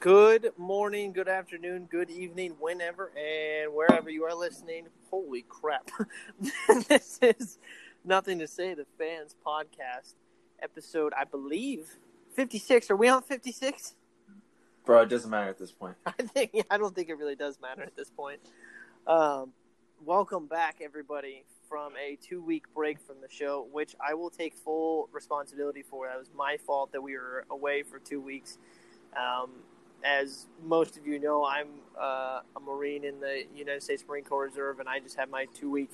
Good morning, good afternoon, good evening, whenever and wherever you are listening. Holy crap. this is Nothing to Say, the Fans Podcast, episode, I believe, 56. Are we on 56? Bro, it doesn't matter at this point. I think I don't think it really does matter at this point. Um, welcome back, everybody, from a two-week break from the show, which I will take full responsibility for. That was my fault that we were away for two weeks. Um, as most of you know, I'm uh, a Marine in the United States Marine Corps Reserve, and I just had my two-week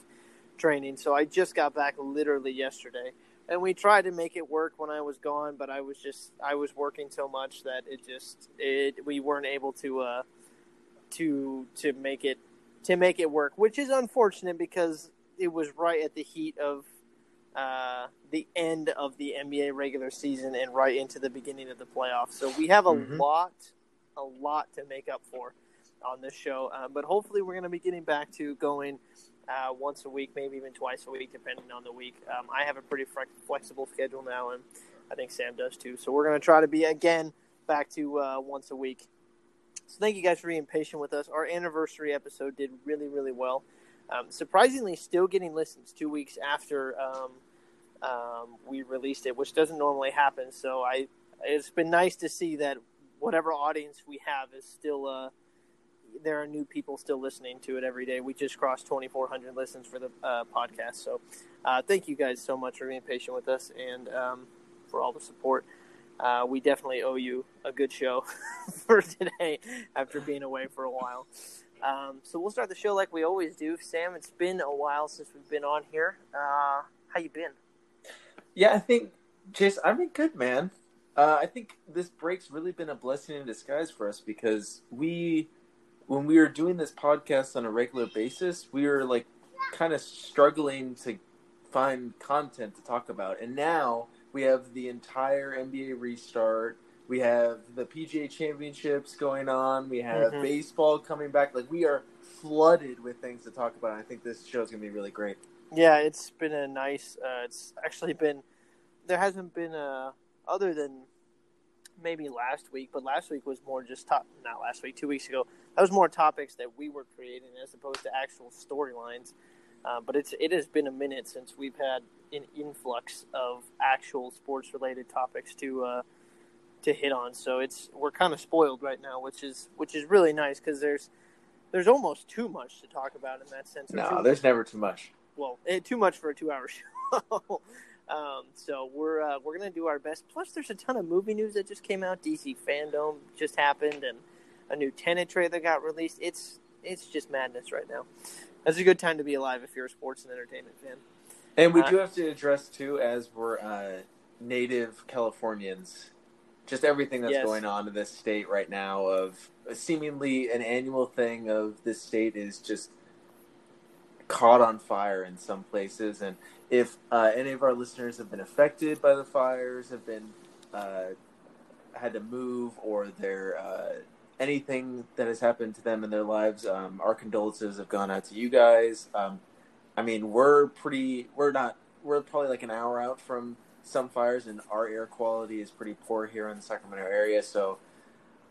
training. So I just got back literally yesterday, and we tried to make it work when I was gone, but I was just I was working so much that it just it we weren't able to uh, to to make it to make it work, which is unfortunate because it was right at the heat of uh, the end of the NBA regular season and right into the beginning of the playoffs. So we have a Mhm. lot, a lot to make up for on this show. Uh, but hopefully, we're going to be getting back to going uh, once a week, maybe even twice a week, depending on the week. Um, I have a pretty flex- flexible schedule now, and I think Sam does too. So we're going to try to be again back to uh, once a week. So thank you guys for being patient with us. Our anniversary episode did really, really well. Um, surprisingly, still getting listens two weeks after um, um, we released it, which doesn't normally happen. So I, it's been nice to see that whatever audience we have is still. Uh, there are new people still listening to it every day. We just crossed 2,400 listens for the uh, podcast. So, uh, thank you guys so much for being patient with us and um, for all the support. Uh, we definitely owe you a good show for today after being away for a while. Um, so we'll start the show like we always do. Sam, it's been a while since we've been on here. Uh, how you been? Yeah, I think, Chase, I've been good, man. Uh, I think this break's really been a blessing in disguise for us because we, when we were doing this podcast on a regular basis, we were like kind of struggling to find content to talk about. And now we have the entire NBA restart. We have the PGA championships going on. We have Mhm. baseball coming back. Like, we are flooded with things to talk about. I think this show's going to be really great. Yeah, it's been a nice. Uh, it's actually been. There hasn't been a other than maybe last week, but last week was more just top. Not last week, two weeks ago. That was more topics that we were creating as opposed to actual storylines. Uh, but it's it has been a minute since we've had an influx of actual sports related topics to uh, to hit on. So it's we're kind of spoiled right now, which is which is really nice because there's there's almost too much to talk about in that sense. No, there's never too much. well, eh, too much for a two-hour show. Um, so we're uh, we're gonna do our best. Plus, there's a ton of movie news that just came out. DC Fandom just happened, and a new Tenet trailer got released. It's it's just madness right now. That's a good time to be alive if you're a sports and entertainment fan. And we Uh, do have to address too, as we're uh, native Californians, just everything that's Yes. going on in this state right now. Of seemingly an annual thing of this state is just caught on fire in some places, and if uh, any of our listeners have been affected by the fires, have been uh, had to move, or they're uh, anything that has happened to them in their lives, um, our condolences have gone out to you guys. Um, I mean, we're pretty. We're not. We're probably like an hour out from some fires, and our air quality is pretty poor here in the Sacramento area. So,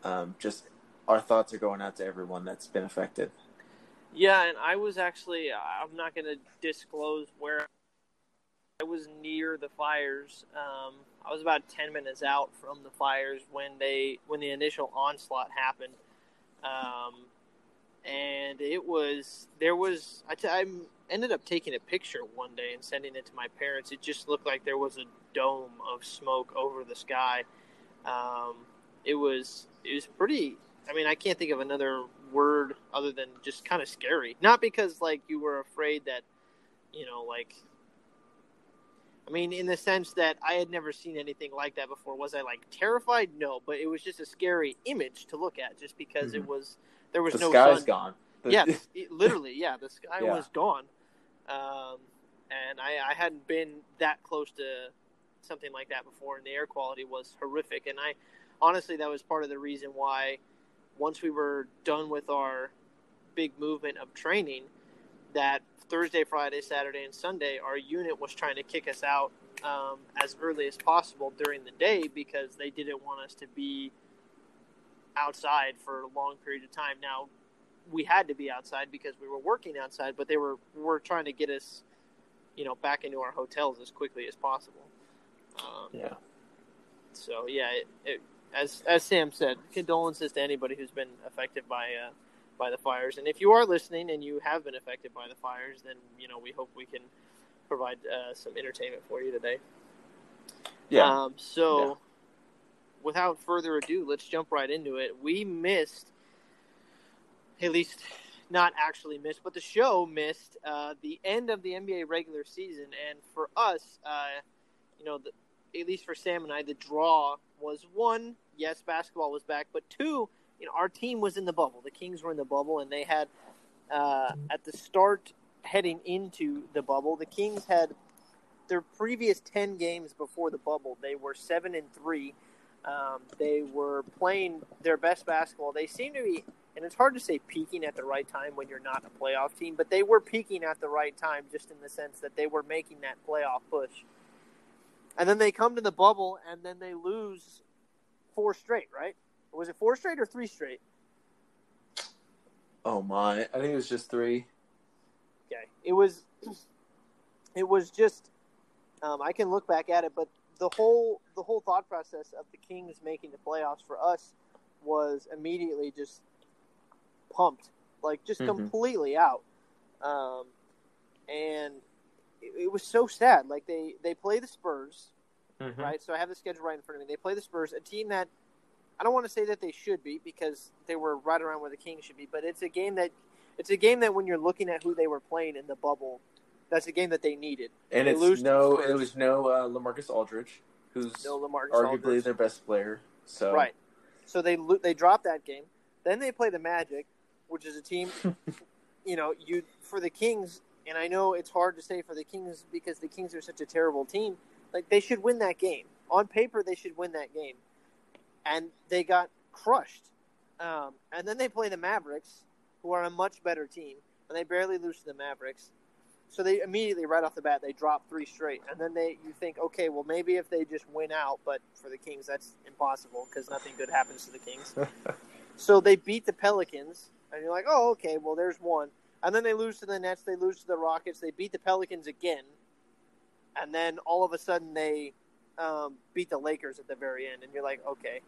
um, just our thoughts are going out to everyone that's been affected. Yeah, and I was actually I'm not going to disclose where I was near the fires. Um, I was about ten minutes out from the fires when they when the initial onslaught happened, um, and it was there was I, t- I ended up taking a picture one day and sending it to my parents. It just looked like there was a dome of smoke over the sky. Um, it was it was pretty. I mean, I can't think of another word other than just kind of scary. Not because like you were afraid that, you know, like. I mean, in the sense that I had never seen anything like that before. Was I like terrified? No, but it was just a scary image to look at, just because it Mhm. was there was The no sky's sun. gone. The- yeah, it- literally, yeah. The sky Yeah. was gone, um, and I, I hadn't been that close to something like that before, and the air quality was horrific. And I honestly, that was part of the reason why, once we were done with our big movement of training, that Thursday, Friday, Saturday, and Sunday, our unit was trying to kick us out um, as early as possible during the day because they didn't want us to be outside for a long period of time. Now, we had to be outside because we were working outside, but they were were trying to get us, you know, back into our hotels as quickly as possible. Um, Yeah. So yeah, it, it, as as Sam said, condolences to anybody who's been affected by uh, by the fires. And if you are listening and you have been affected by the fires, then you know we hope we can provide uh, some entertainment for you today. Yeah. Um, so, Yeah. without further ado, let's jump right into it. We missed, at least not actually missed, but the show missed uh, the end of the NBA regular season. And for us, uh, you know, the, at least for Sam and I, the draw was one, yes, basketball was back, but two, you know, our team was in the bubble. The Kings were in the bubble, and they had, uh, at the start heading into the bubble, the Kings had their previous 10 games before the bubble, they were 7 and 3. Um, they were playing their best basketball. They seem to be, and it's hard to say peaking at the right time when you're not a playoff team, but they were peaking at the right time just in the sense that they were making that playoff push. And then they come to the bubble and then they lose four straight, right? Was it four straight or three straight? oh my! I think it was just three. Okay. It was it was just um, I can look back at it, but the whole the whole thought process of the Kings making the playoffs for us was immediately just pumped, like just Mhm. completely out. Um, and it, it was so sad. Like they they play the Spurs, Mm-hmm. right? So I have the schedule right in front of me. They play the Spurs, a team that I don't want to say that they should be because they were right around where the Kings should be, but it's a game that it's a game that when you're looking at who they were playing in the bubble, that's a game that they needed. And They it's lose no, the it was no uh, Lamarcus Aldridge, who's No Lamarcus arguably Aldridge. their best player. So Right. So they lo- they dropped that game. Then they play the Magic, which is a team, you know, you for the Kings. And I know it's hard to say for the Kings because the Kings are such a terrible team. Like they should win that game on paper. They should win that game, and they got crushed. Um, and then they play the Mavericks, who are a much better team, and they barely lose to the Mavericks. So they immediately, right off the bat, they drop three straight, and then they you think, okay, well maybe if they just win out, but for the Kings that's impossible because nothing good happens to the Kings. so they beat the Pelicans, and you're like, oh, okay, well there's one, and then they lose to the Nets, they lose to the Rockets, they beat the Pelicans again, and then all of a sudden they um, beat the Lakers at the very end, and you're like, okay,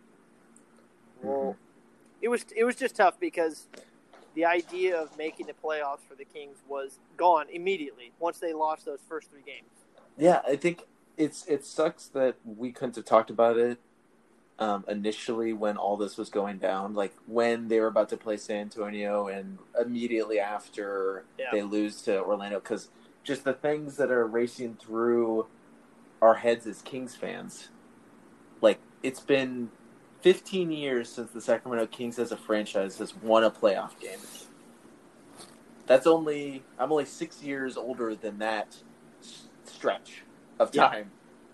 well, it was it was just tough because the idea of making the playoffs for the Kings was gone immediately once they lost those first three games. Yeah, I think it's it sucks that we couldn't have talked about it um, initially when all this was going down, like when they were about to play San Antonio, and immediately after Yeah. they lose to Orlando, because just the things that are racing through our heads as Kings fans, like it's been 15 years since the Sacramento Kings as a franchise has won a playoff game. That's only I'm only six years older than that stretch of Yeah. time.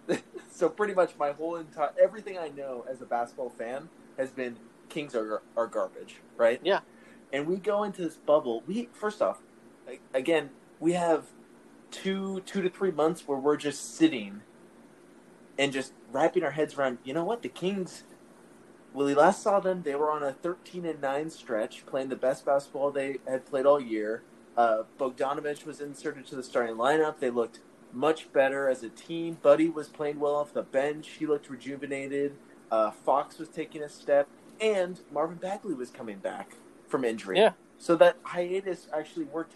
so pretty much my whole entire everything I know as a basketball fan has been Kings are are garbage, right? Yeah. And we go into this bubble. We first off, again, we have two two to three months where we're just sitting and just wrapping our heads around. You know what? The Kings. When we last saw them, they were on a 13 and nine stretch, playing the best basketball they had played all year. Uh, Bogdanovich was inserted to the starting lineup. They looked much better as a team. Buddy was playing well off the bench. He looked rejuvenated. Uh, Fox was taking a step, and Marvin Bagley was coming back from injury. Yeah. So that hiatus actually worked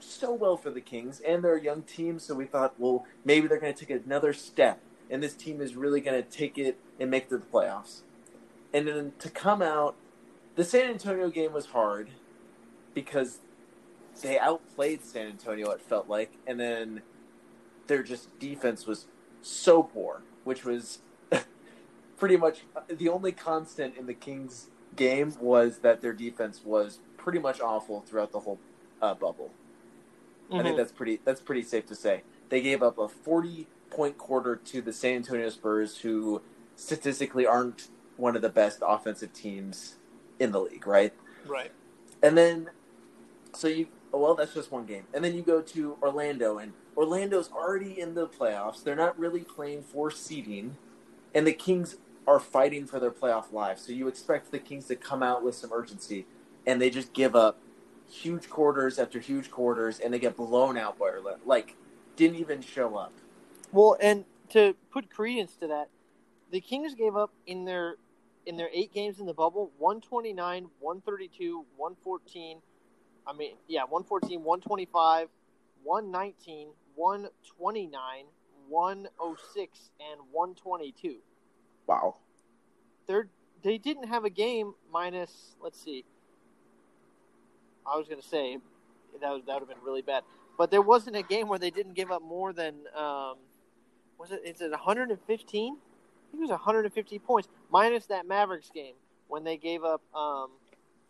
so well for the Kings and their young team. So we thought, well, maybe they're going to take another step, and this team is really going to take it and make it to the playoffs. And then to come out, the San Antonio game was hard because they outplayed San Antonio. It felt like, and then their just defense was so poor, which was pretty much the only constant in the Kings game was that their defense was pretty much awful throughout the whole uh, bubble. I think mm-hmm. that's pretty that's pretty safe to say. They gave up a 40 point quarter to the San Antonio Spurs who statistically aren't one of the best offensive teams in the league, right? right. And then so you well that's just one game. And then you go to Orlando and Orlando's already in the playoffs. They're not really playing for seeding and the Kings are fighting for their playoff lives. So you expect the Kings to come out with some urgency, and they just give up huge quarters after huge quarters, and they get blown out by Orlando. Like, didn't even show up. Well, and to put credence to that, the Kings gave up in their in their eight games in the bubble 129, 132, 114. I mean, yeah, 114, 125, 119, 129, 106, and 122. Wow. They're they didn't have a game minus. Let's see. I was going to say that was, that would have been really bad, but there wasn't a game where they didn't give up more than um, was it? Is it 115? I think it was 150 points minus that Mavericks game when they gave up um,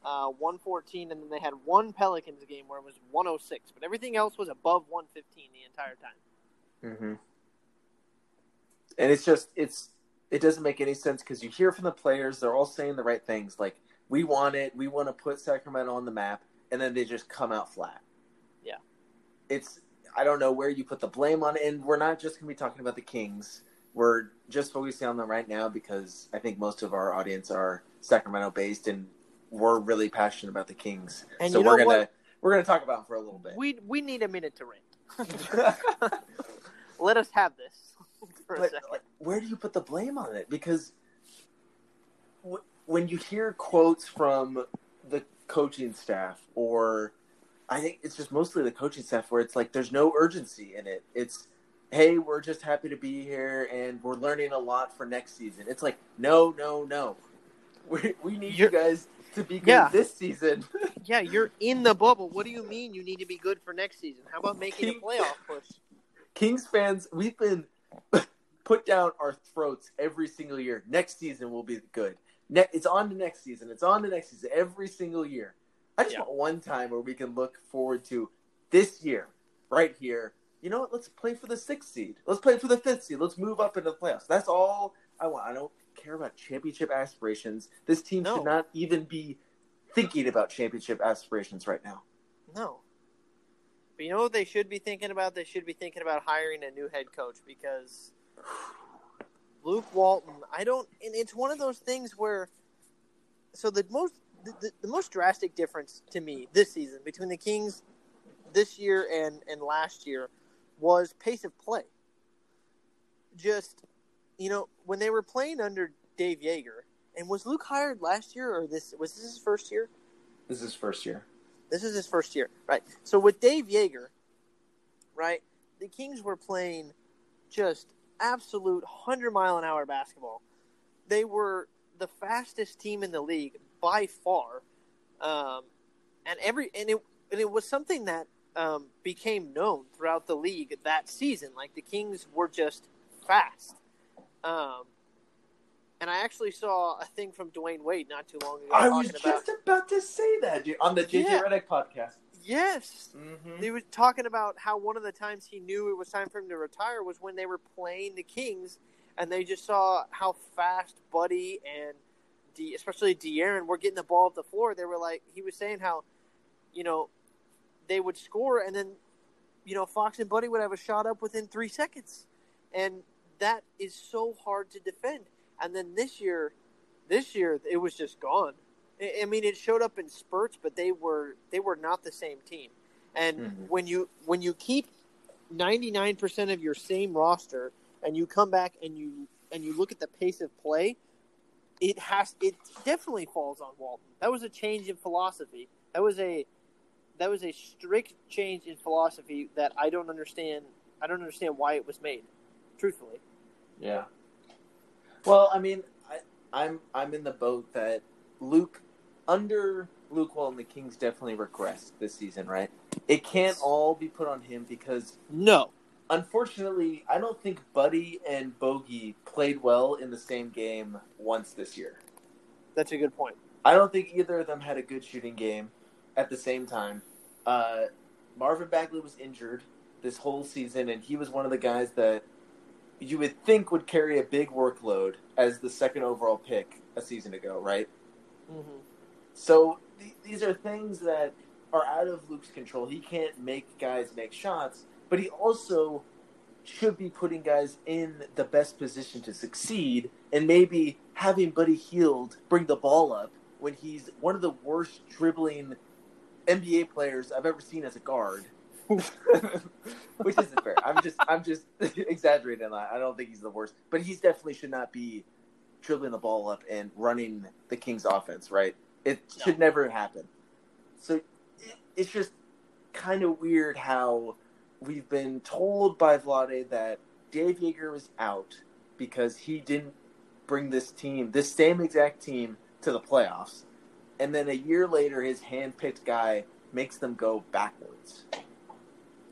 uh, 114, and then they had one Pelicans game where it was 106, but everything else was above 115 the entire time. Mm-hmm. And it's just it's it doesn't make any sense because you hear from the players they're all saying the right things like we want it we want to put Sacramento on the map and then they just come out flat. Yeah, it's I don't know where you put the blame on it, and we're not just going to be talking about the Kings. We're just focusing on them right now because I think most of our audience are Sacramento based, and we're really passionate about the Kings. And so we're gonna what? we're gonna talk about them for a little bit. we we need a minute to rant. Let us have this for a but second. like, where do you put the blame on it? Because w- when you hear quotes from the coaching staff, or I think it's just mostly the coaching staff, where it's like there's no urgency in it. It's hey, we're just happy to be here, and we're learning a lot for next season. It's like no, no, no. We we need you You're- guys to be good Yeah. this season. Yeah, you're in the bubble. What do you mean you need to be good for next season? How about making a playoff push? Kings fans, we've been put down our throats every single year. Next season will be good. Ne- it's on to next season. It's on to next season every single year. I just Yeah. want one time where we can look forward to this year, right here. You know what? Let's play for the sixth seed. Let's play for the fifth seed. Let's move up into the playoffs. That's all I want. I don't care about championship aspirations. This team No. should not even be thinking about championship aspirations right now. No. But you know what they should be thinking about? They should be thinking about hiring a new head coach because Luke Walton, I don't and it's one of those things where so the most the, the, the most drastic difference to me this season between the Kings this year and and last year was pace of play. Just you know, when they were playing under Dave Joerger, and was Luke hired last year or this was this his first year? This is his first year. This is his first year, right? So with Dave Joerger, right, the Kings were playing just absolute hundred mile an hour basketball. They were the fastest team in the league by far, um, and every and it and it was something that um, became known throughout the league that season. Like the Kings were just fast. Um, and I actually saw a thing from Dwyane Wade not too long ago I was about just about to say that dude, on the JJ Yeah. Redick podcast. Yes, Mm-hmm. They were talking about how one of the times he knew it was time for him to retire was when they were playing the Kings, and they just saw how fast Buddy and D, especially De'Aaron, were getting the ball off the floor. They were like, he was saying how, you know, they would score, and then, you know, Fox and Buddy would have a shot up within three seconds, and that is so hard to defend. And then this year, this year it was just gone. I mean, it showed up in spurts, but they were they were not the same team. And Mhm. when you when you keep ninety nine percent of your same roster, and you come back and you and you look at the pace of play, it has it definitely falls on Walton. That was a change in philosophy. That was a that was a strict change in philosophy that I don't understand. I don't understand why it was made. Truthfully, Yeah. Well, I mean, I, I'm I'm in the boat that Luke under Luke Walton, the Kings definitely regressed this season, right? It can't all be put on him because no. unfortunately, I don't think Buddy and Bogey played well in the same game once this year. That's a good point. I don't think either of them had a good shooting game at the same time. Uh, Marvin Bagley was injured this whole season, and he was one of the guys that you would think would carry a big workload as the second overall pick a season ago, right? Mm-hmm. So th- these are things that are out of Luke's control. He can't make guys make shots, but he also should be putting guys in the best position to succeed and maybe having Buddy Hield bring the ball up when he's one of the worst dribbling NBA players I've ever seen as a guard. Which isn't fair. I'm just I'm just exaggerating lot. I don't think he's the worst, but he definitely should not be dribbling the ball up and running the Kings offense, right? It No. should never happen. So it, it's just kind of weird how we've been told by Vlade that Dave Joerger was out because he didn't bring this team, this same exact team, to the playoffs. And then a year later, his hand-picked guy makes them go backwards.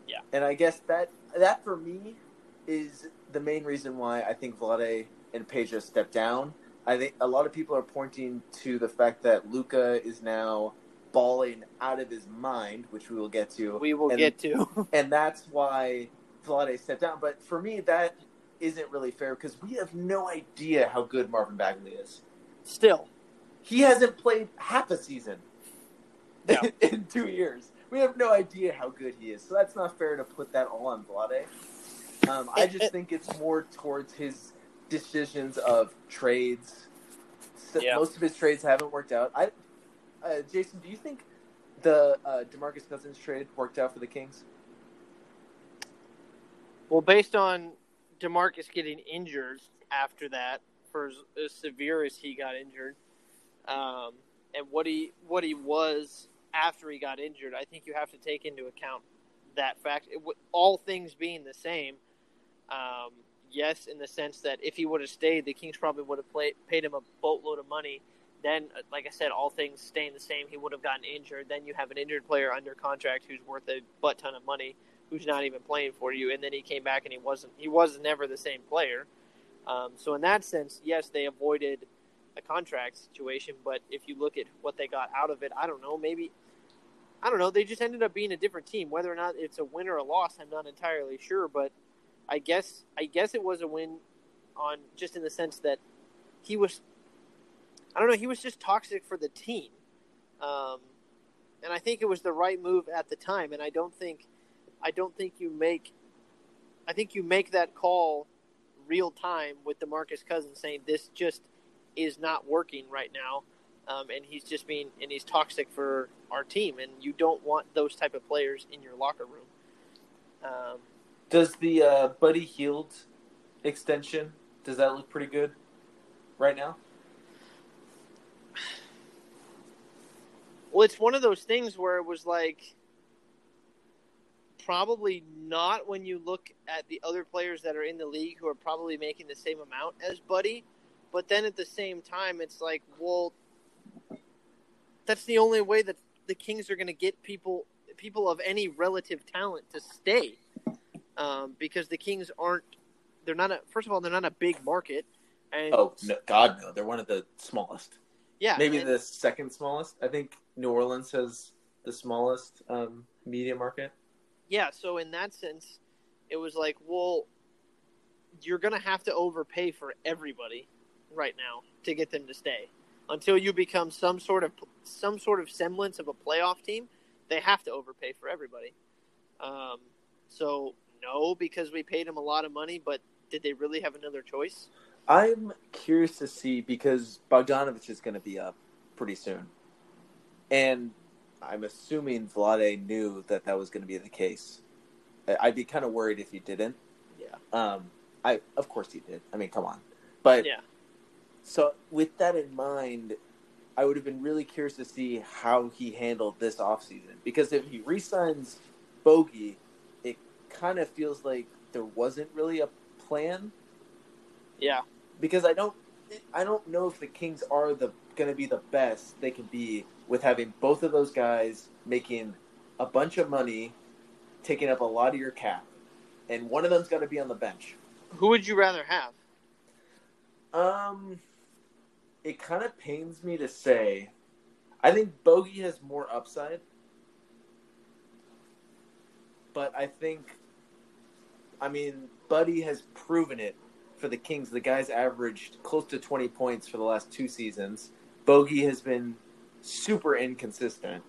Yeah. And I guess that that for me is the main reason why I think Vlade and Peja stepped down. I think a lot of people are pointing to the fact that Luka is now balling out of his mind, which we will get to. We will And- get to. and that's why Vlade stepped down. But for me, that isn't really fair because we have no idea how good Marvin Bagley is. Still, He hasn't played half a season No. in two years. We have no idea how good he is, so that's not fair to put that all on Vlade. Um, I just think it's more towards his decisions of trades. Yeah. Most of his trades haven't worked out. I, uh, Jason, do you think the uh, Demarcus Cousins trade worked out for the Kings? well, based on Demarcus getting injured after that, for as, as severe as he got injured, um, and what he what he was after he got injured, I think you have to take into account that fact. It, all things being the same, um, yes, in the sense that if he would have stayed, the Kings probably would have paid him a boatload of money. Then, uh, like I said, all things staying the same, he would have gotten injured. Then you have an injured player under contract who's worth a butt ton of money, who's not even playing for you. And then he came back and he wasn't he was never the same player. Um, so in that sense, yes, they avoided a contract situation. But if you look at what they got out of it, I don't know. Maybe I don't know. They just ended up being a different team. Whether or not it's a win or a loss, I'm not entirely sure. But I guess I guess it was a win on just in the sense that he was. I don't know. He was just toxic for the team, um, and I think it was the right move at the time. And I don't think, I don't think you make, I think you make that call real time with Demarcus Cousins saying this just is not working right now, um, and he's just being and he's toxic for our team, and you don't want those type of players in your locker room. Um, Does the uh, Buddy Hield extension does that look pretty good right now? Well, it's one of those things where it was like probably not when you look at the other players that are in the league who are probably making the same amount as Buddy, but then at the same time, it's like, well, that's the only way that the Kings are going to get people people of any relative talent to stay, um, because the Kings aren't. They're not a. First of all, they're not a big market, and Oh no, God no! They're one of the smallest. yeah, Maybe and- the second smallest. I think New Orleans has the smallest um, media market. yeah so in that sense it was like well you're gonna have to overpay for everybody right now to get them to stay until you become some sort of some sort of semblance of a playoff team they have to overpay for everybody um, so no because we paid him a lot of money but did they really have another choice I'm curious to see because Bogdanovich is going to be up pretty soon, and I'm assuming Vlade knew that that was going to be the case. I'd be kind of worried if he didn't. yeah Um, I of course he did. I mean, come on. But yeah so with that in mind, I would have been really curious to see how he handled this offseason. Because if he re-signs Bogey, kind of feels like there wasn't really a plan. yeah Because I don't, I don't know if the Kings are the going to be the best they can be with having both of those guys making a bunch of money, taking up a lot of your cap, and one of them's got to be on the bench. who would you rather have Um, it kind of pains me to say. I think Bogey has more upside, but I think, I mean, Buddy has proven it for the Kings. The guy's averaged close to twenty points for the last two seasons. Bogey has been super inconsistent,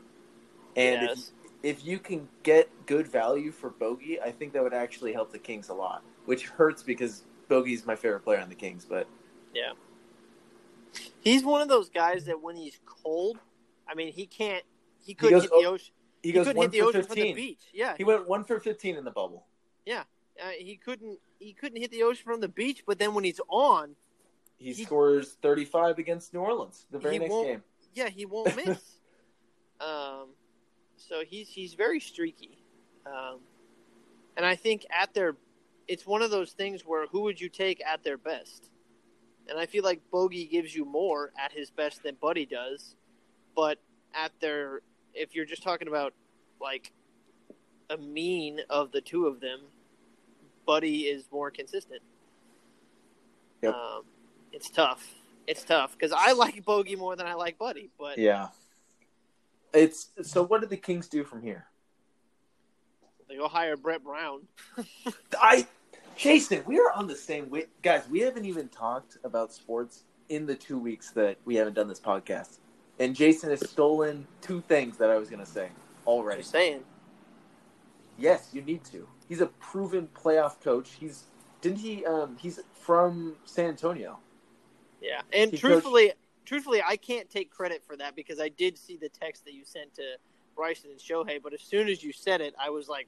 and if, yes if you can get good value for Bogey, I think that would actually help the Kings a lot. Which hurts because Bogey's my favorite player on the Kings, but yeah He's one of those guys that when he's cold, I mean, he can't. He couldn't goes hit the ocean. He He, goes couldn't one hit the for ocean from the beach. Yeah, He went one for fifteen in the bubble. Uh, he couldn't. He couldn't hit the ocean from the beach. But then when he's on, He, He- scores thirty-five against New Orleans the very next game. yeah, he won't miss. um, so he's he's very streaky, um, and I think at their, it's one of those things where who would you take at their best? And I feel like Bogey gives you more at his best than Buddy does, but at their, if you're just talking about like a mean of the two of them, Buddy is more consistent. Yep. Um, it's tough. It's tough because I like Bogey more than I like Buddy, but Yeah. It's so. What did the Kings do from here? they go hire Brett Brown. I, Jason, we are on the same way, guys. We haven't even talked about sports in the two weeks that we haven't done this podcast, and Jason has stolen two things that I was going to say already. Just saying. Yes, you need to. He's a proven playoff coach. He's didn't he? Um, he's from San Antonio. Yeah, and He truthfully, truthfully, I can't take credit for that because I did see the text that you sent to Bryson and Shohei, but as soon as you said it, I was like,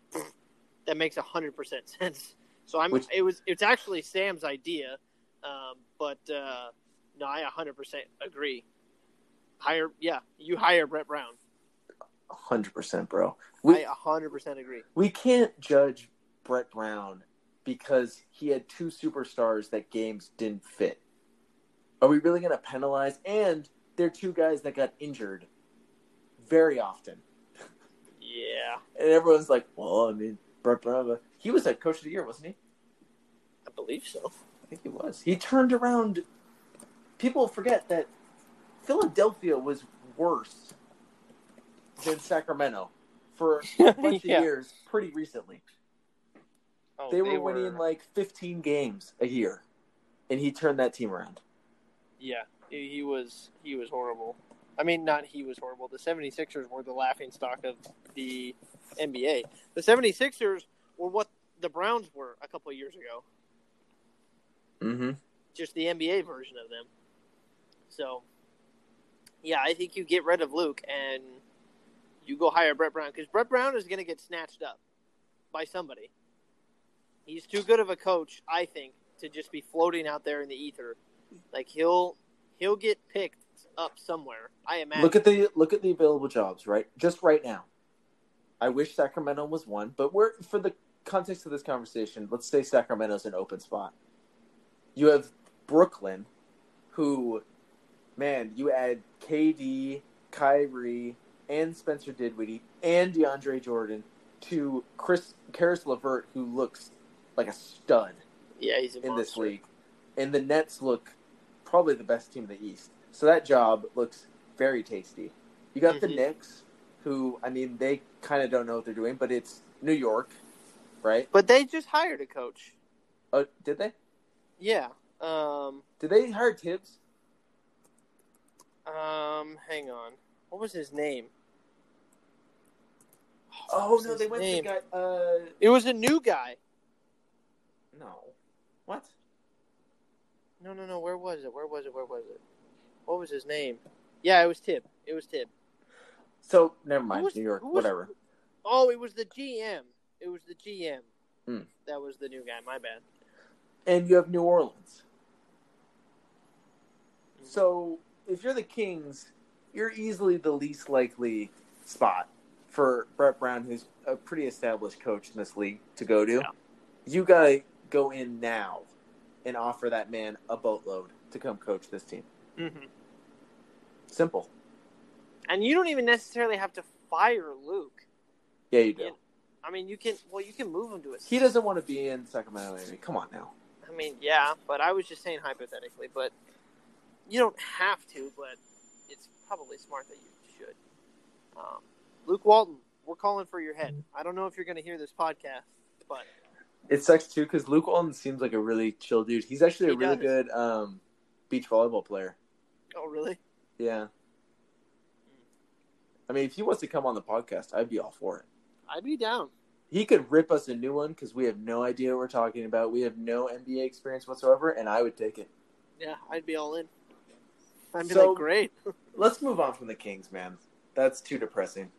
that makes hundred percent sense. So I'm. Which- it was. It's actually Sam's idea, um, but uh, no, I hundred percent agree. Hire, yeah, you hire Brett Brown. Hundred percent, bro. We I hundred percent agree. we can't judge Brett Brown because he had two superstars that games didn't fit. Are we really going to penalize? And they're two guys that got injured very often, Yeah, and everyone's like, "Well, I mean, Brett Brown, he was at Coach of the Year, wasn't he? I believe so. I think he was. He turned around. People forget that Philadelphia was worse than Sacramento for a bunch Yeah. of years pretty recently. Oh, They were winning like 15 games a year, and he turned that team around. Yeah, he he was he was horrible. I mean, not he was horrible. The 76ers were the laughing stock of the NBA. The 76ers were what the Browns were a couple of years ago, Mm-hmm. just the NBA version of them. So, yeah, I think you get rid of Luke and you go hire Brett Brown because Brett Brown is going to get snatched up by somebody. He's too good of a coach, I think, to just be floating out there in the ether. Like he'll he'll get picked up somewhere. I imagine. Look at the look at the available jobs right just right now. I wish Sacramento was one, but we're for the context of this conversation. Let's say Sacramento's an open spot. You have Brooklyn, who, man, you add KD, Kyrie, and Spencer Dinwiddie and DeAndre Jordan to Chris Caris LeVert, who looks like a stud yeah, he's a in this league, and the Nets look probably the best team in the East. So that job looks very tasty. You got the Mhm. Knicks, who I mean they kind of don't know what they're doing, but it's New York, right? But they just hired a coach. Oh, did they? Yeah. Um. Did they hire Thibs? Um. Hang on. What was his name? Oh no, they went name? to the guy. Uh, It was a new guy. no, what? No, no, no. Where was it? Where was it? Where was it? What was his name? Yeah, it was Thib. It was Thib. So never mind, was- New York, was- whatever. Oh, it was the GM. It was the GM. Hmm. That was the new guy. My bad. And you have New Orleans. So if you're the Kings, you're easily the least likely spot for Brett Brown, who's a pretty established coach in this league, to go to. Yeah. You gotta go in now and offer that man a boatload to come coach this team. Mm-hmm. Simple. And you don't even necessarily have to fire Luke. Yeah, you do. Yeah. I mean, you can. Well, you can move him to a. He doesn't want to be in Sacramento. Maybe. Come on now. I mean, yeah, but I was just saying hypothetically. But you don't have to. But it's probably smart that you should. Um, Luke Walton, we're calling for your head. I don't know if you're going to hear this podcast, but It sucks too because Luke Walton seems like a really chill dude. He's actually a He really does. good um, beach volleyball player. oh really? Yeah. I mean, if he wants to come on the podcast, I'd be all for it. I'd be down. He could rip us a new one because we have no idea what we're talking about. We have no NBA experience whatsoever, and I would take it. Yeah, I'd be all in. I'd be So- like, great. Let's move on from the Kings, man. That's too depressing.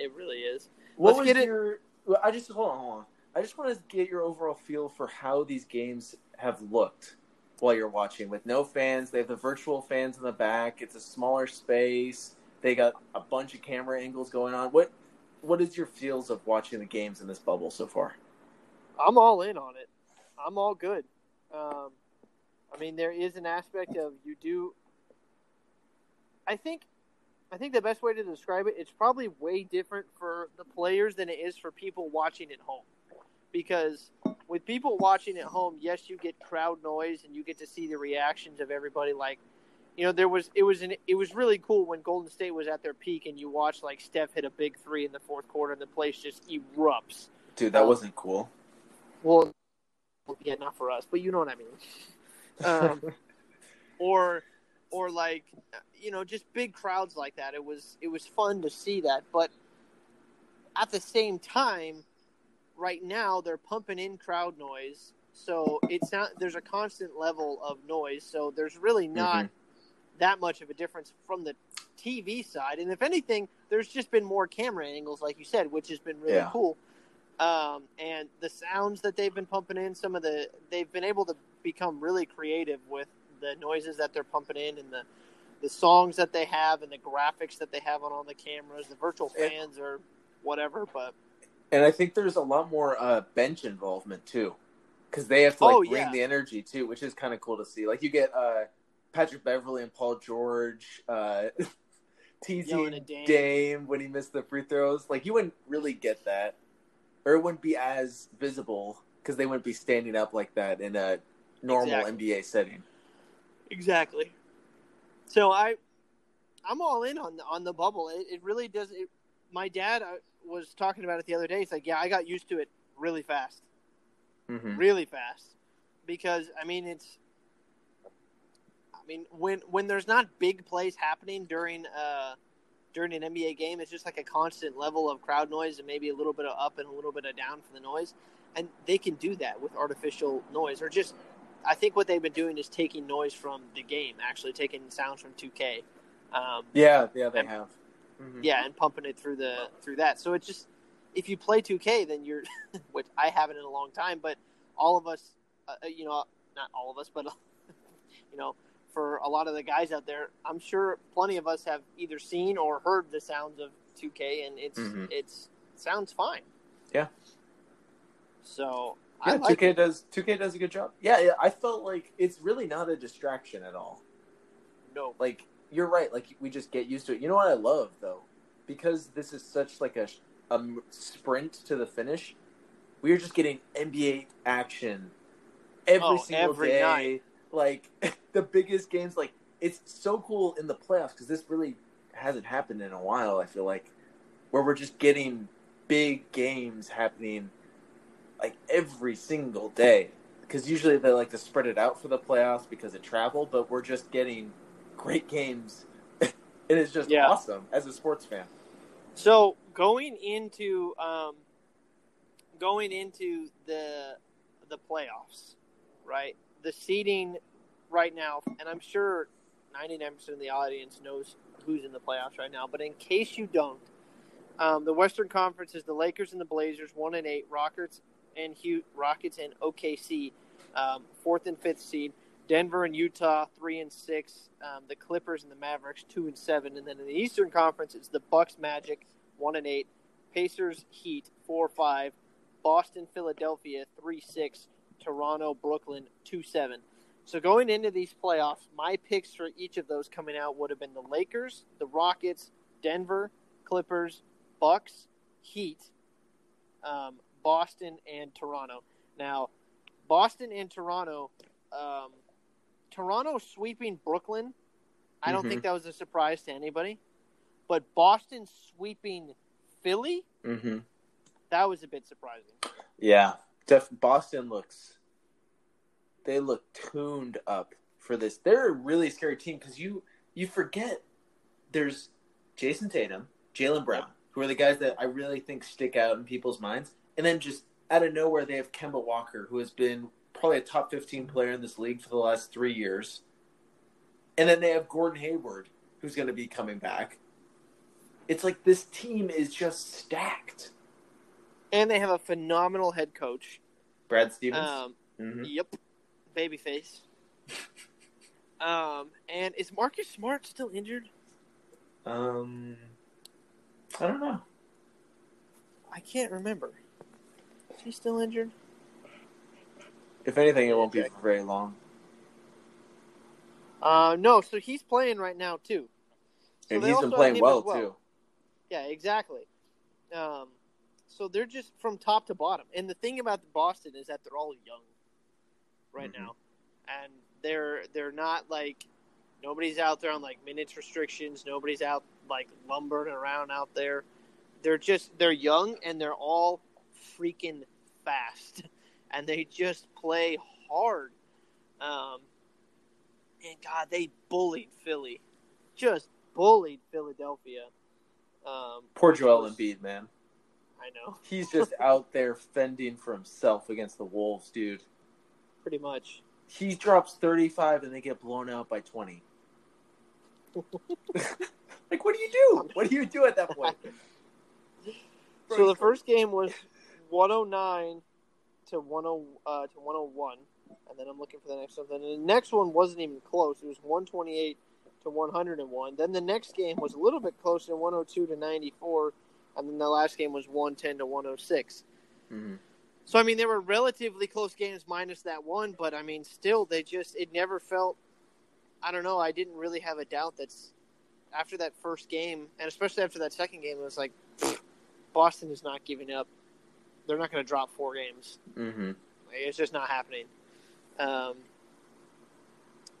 It really is. What Let's was get it- your? Well, I just hold on, hold on. I just want to get your overall feel for how these games have looked while you're watching. With no fans, they have the virtual fans in the back. It's a smaller space. They got a bunch of camera angles going on. What What is your feels of watching the games in this bubble so far? I'm all in on it. I'm all good. Um, I mean, there is an aspect of you do. I think, I think the best way to describe it, it's probably way different for the players than it is for people watching at home, because with people watching at home, yes, you get crowd noise and you get to see the reactions of everybody. Like, you know, there was it was an it was really cool when Golden State was at their peak and you watch like Steph hit a big three in the fourth quarter and the place just erupts. Dude, that Um, wasn't cool. Well, yeah, not for us, but you know what I mean. Um, or, or like, you know, just big crowds like that. It was it was fun to see that, but at the same time, right now they're pumping in crowd noise, so it's not. There's a constant level of noise, so there's really not that much of a difference from the TV side. And if anything, there's just been more camera angles, like you said, which has been really Yeah. cool. Um, and the sounds that they've been pumping in, some of the they've been able to become really creative with the noises that they're pumping in and the the songs that they have and the graphics that they have on all the cameras. The virtual fans or whatever, but And I think there's a lot more uh, bench involvement too, because they have to like Oh, bring yeah. the energy too, which is kind of cool to see. Like you get uh, Patrick Beverley and Paul George uh, teasing Dame. Dame. when he missed the free throws. Like you wouldn't really get that, or it wouldn't be as visible because they wouldn't be standing up like that in a normal Exactly. NBA setting. Exactly. So I, I'm all in on the on the bubble. It, it really does. It, my dad uh, was talking about it the other day. He's like, "Yeah, I got used to it really fast, Mm-hmm. really fast," because I mean, it's. I mean, when when there's not big plays happening during uh during an NBA game, it's just like a constant level of crowd noise and maybe a little bit of up and a little bit of down for the noise, and they can do that with artificial noise or just I think what they've been doing is taking noise from the game, actually taking sounds from 2K. Um, Yeah, yeah, they And- have. Mhm. yeah, and pumping it through the through that. So it's just if you play 2K, then you're, which I haven't in a long time, but all of us, uh, you know, not all of us, but you know, for a lot of the guys out there, I'm sure plenty of us have either seen or heard the sounds of 2K, and it's Mhm. it's sounds fine. Yeah. So Yeah, I like 2K does 2K does a good job. Yeah, yeah, I felt like it's really not a distraction at all. no, like you're right like we just get used to it you know what i love though because this is such like a a sprint to the finish we are just getting nba action every Oh, single every day night. like the biggest games like it's so cool in the playoffs because this really hasn't happened in a while i feel like where we're just getting big games happening like every single day because usually they like to spread it out for the playoffs because of travel but we're just getting great games it is just Yeah. awesome as a sports fan So going into um, going into the the playoffs, right? The seeding right now, and I'm sure 99% of the audience knows who's in the playoffs right now. But in case you don't, um, the Western Conference is the Lakers and the Blazers, one and eight, Rockets and Hugh, Rockets and OKC, um, fourth and fifth seed. Denver and Utah, three and six. Um, the Clippers and the Mavericks, two and seven. And then in the Eastern Conference, it's the Bucks, Magic, one and eight. Pacers, Heat, four five. Boston, Philadelphia, three six. Toronto, Brooklyn, two seven. So going into these playoffs, my picks for each of those coming out would have been the Lakers, the Rockets, Denver, Clippers, Bucks, Heat, um, Boston, and Toronto. Now, Boston and Toronto, um, Toronto sweeping Brooklyn. I don't think that was a surprise to anybody, but Boston sweeping Philly, mm-hmm. that was a bit surprising. yeah Def- boston looks they look tuned up for this they're a really scary team because you you forget there's jayson tatum jaylen brown who are the guys that i really think stick out in people's minds and then just out of nowhere they have kemba walker who has been probably a top 15 player in this league for the last three years and then they have Gordon Hayward, who's going to be coming back. It's like this team is just stacked. And they have a phenomenal head coach. Brad Stevens. Um, Mhm. Yep, babyface. um, and is Marcus Smart still injured? Um, I don't know. I can't remember. Is he still injured? If anything, it won't be for very long. Uh, no. So he's playing right now too. So and he's been playing well, well. too. Yeah, exactly. Um, so they're just from top to bottom. And the thing about Boston is that they're all young right Mhm. now, and they're they're not like nobody's out there on like minutes restrictions. Nobody's out like lumbering around out there. They're just they're young and they're all freaking fast, and they just play hard. Um, and God, they bullied Philly, just bullied Philadelphia. Um, Poor Joel was- Embiid, man. I know, He's just out there fending for himself against the Wolves, dude. pretty much. He drops 35 and they get blown out by 20. like, what do you do? What do you do at that point? So the first game was 109 to 10 uh, to 101, and then I'm looking for the next one. Then the next one wasn't even close. It was 128 to 101. Then the next game was a little bit closer, 102 to 94, and then the last game was 110 to 106. Mhm. So I mean, they were relatively close games, minus that one. But I mean, still, they just it never felt. I don't know. I didn't really have a doubt that's after that first game, and especially after that second game, it was like Boston is not giving up. They're not going to drop four games. Mhm. It's just not happening. Um,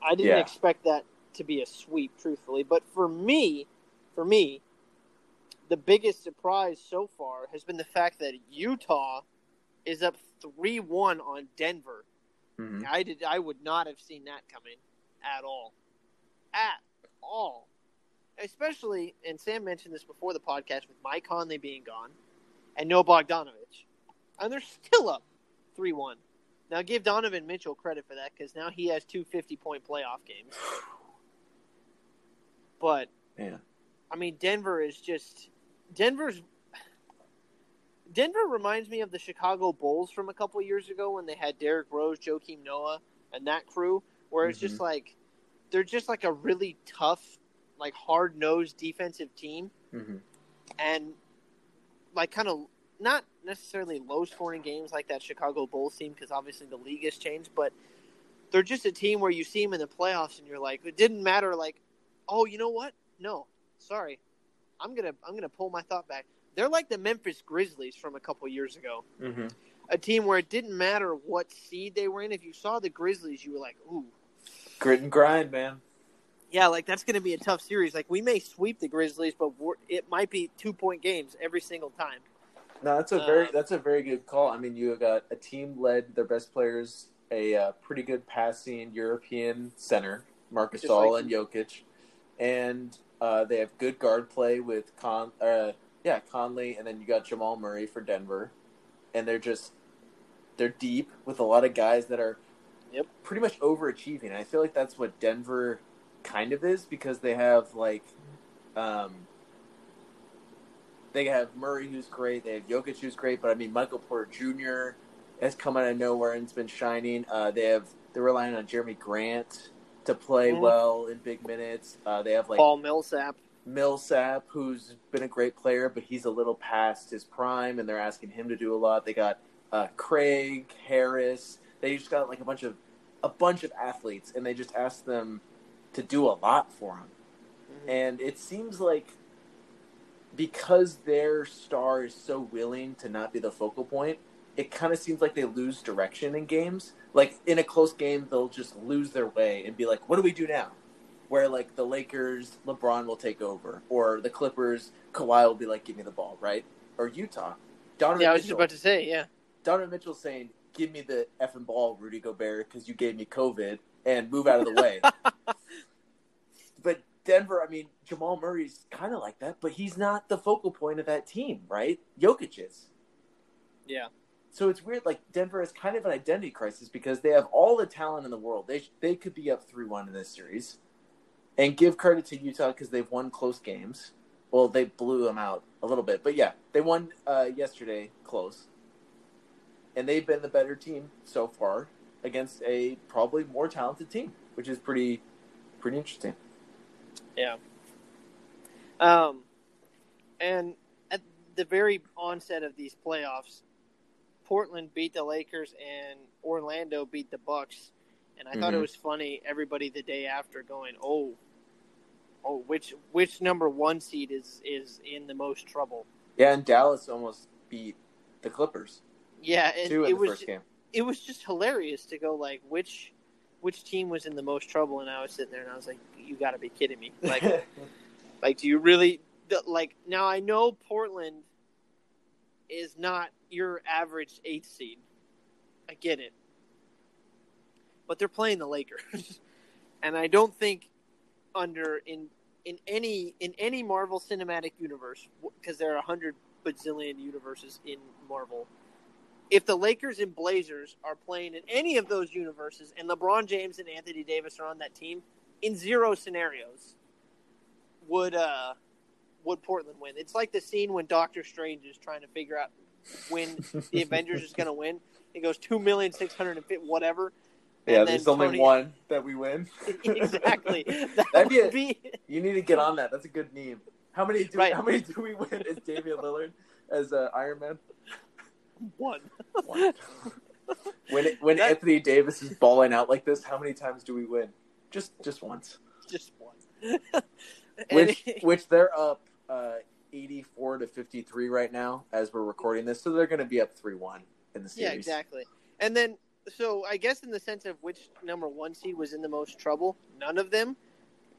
I didn't Yeah. expect that to be a sweep, truthfully. But for me, for me, the biggest surprise so far has been the fact that Utah is up three-one on Denver. Mhm. I did. I would not have seen that coming at all, at all. Especially, and Sam mentioned this before the podcast with Mike Conley being gone, and no Bogdanovic, and they're still up three-one. Now, give Donovan Mitchell credit for that because now he has two 50-point playoff games. But Yeah. I mean, Denver is just Denver's. Denver reminds me of the Chicago Bulls from a couple years ago when they had Derrick Rose, Joakim Noah, and that crew, where it's just Mhm. like they're just like a really tough, like hard nosed defensive team, Mhm. and like kind of not necessarily low scoring games like that Chicago Bulls team because obviously the league has changed, but they're just a team where you see them in the playoffs and you're like, it didn't matter. Like, oh, you know what? No, sorry, I'm gonna I'm gonna pull my thought back. They're like the Memphis Grizzlies from a couple years ago, Mhm. a team where it didn't matter what seed they were in. If you saw the Grizzlies, you were like, ooh, Grit and grind, man. yeah, like that's gonna be a tough series. Like we may sweep the Grizzlies, but it might be two point games every single time. No, that's a very Um, that's a very good call. I mean, you have got a team led their best players, a uh, pretty good passing European center, Marcus All like- and Jokic, and uh, they have good guard play with Con, uh, yeah, Conley, and then you got Jamal Murray for Denver, and they're just they're deep with a lot of guys that are Yep. pretty much overachieving. I feel like that's what Denver kind of is because they have like. Um, they have Murray, who's great. They have Jokic, who's great. But I mean, Michael Porter Jr. has come out of nowhere and's been shining. Uh, they have they're relying on Jerami Grant to play Mhm. well in big minutes. Uh, they have like Paul Millsap. Millsap, who's been a great player, but he's a little past his prime, and they're asking him to do a lot. They got uh, Craig Harris. They just got like a bunch of a bunch of athletes, and they just asked them to do a lot for them. And it seems like because their star is so willing to not be the focal point, it kind of seems like they lose direction in games. Like in a close game, they'll just lose their way and be like, "What do we do now?" Where like the Lakers, LeBron will take over, or the Clippers, Kawhi will be like, "Give me the ball," right? Or Utah, Donovan Mitchell. Yeah, I was just about to say, yeah. Donovan Mitchell saying, "Give me the effing ball, Rudy Gobert, because you gave me COVID, and move out of the way." Denver, I mean, Jamal Murray's kind of like that, but he's not the focal point of that team, right? Jokic is. Yeah. So it's weird. Like Denver has kind of an identity crisis because they have all the talent in the world. They they could be up three one in this series, and give credit to Utah because they've won close games. Well, they blew them out a little bit, but yeah, they won uh, yesterday close, and they've been the better team so far against a probably more talented team, which is pretty pretty interesting. Yeah. Um, and at the very onset of these playoffs, Portland beat the Lakers and Orlando beat the Bucks, and I mm-hmm. thought it mm-hmm. was funny. Everybody the day after going, "Oh, oh, which which number one seed is is in the most trouble?" Yeah, and Dallas almost beat the Clippers. Yeah, and it was it was just hilarious to go like which which team was in the most trouble, and I was sitting there and I was like, "You got to be kidding me!" Like, like do you really like? Now I know Portland is not your average eighth seed. I get it, but they're playing the Lakers, and I don't think under in in any in any Marvel Cinematic Universe because there are a hundred bazillion universes in Marvel if the Lakers and Blazers are playing in any of those universes and LeBron James and Anthony Davis are on that team, in zero scenarios would uh would Portland win. It's like the scene when Doctor Strange is trying to figure out when the Avengers is going to win. It goes two million six hundred and fifty whatever. Yeah, there's Tony... only one that we win. exactly. That That'd be, a, be, You need to get on that. That's a good meme. How many do right. how many do we win as Damian Lillard as uh, Iron Man? One. One. when it, when that... Anthony Davis is balling out like this, how many times do we win? Just just once. Just one. which which they're up uh, 84 to 53 right now as we're recording this, so they're going to be up 3-1 in the series. Yeah, exactly. And then so I guess in the sense of which number 1 seed was in the most trouble, none of them.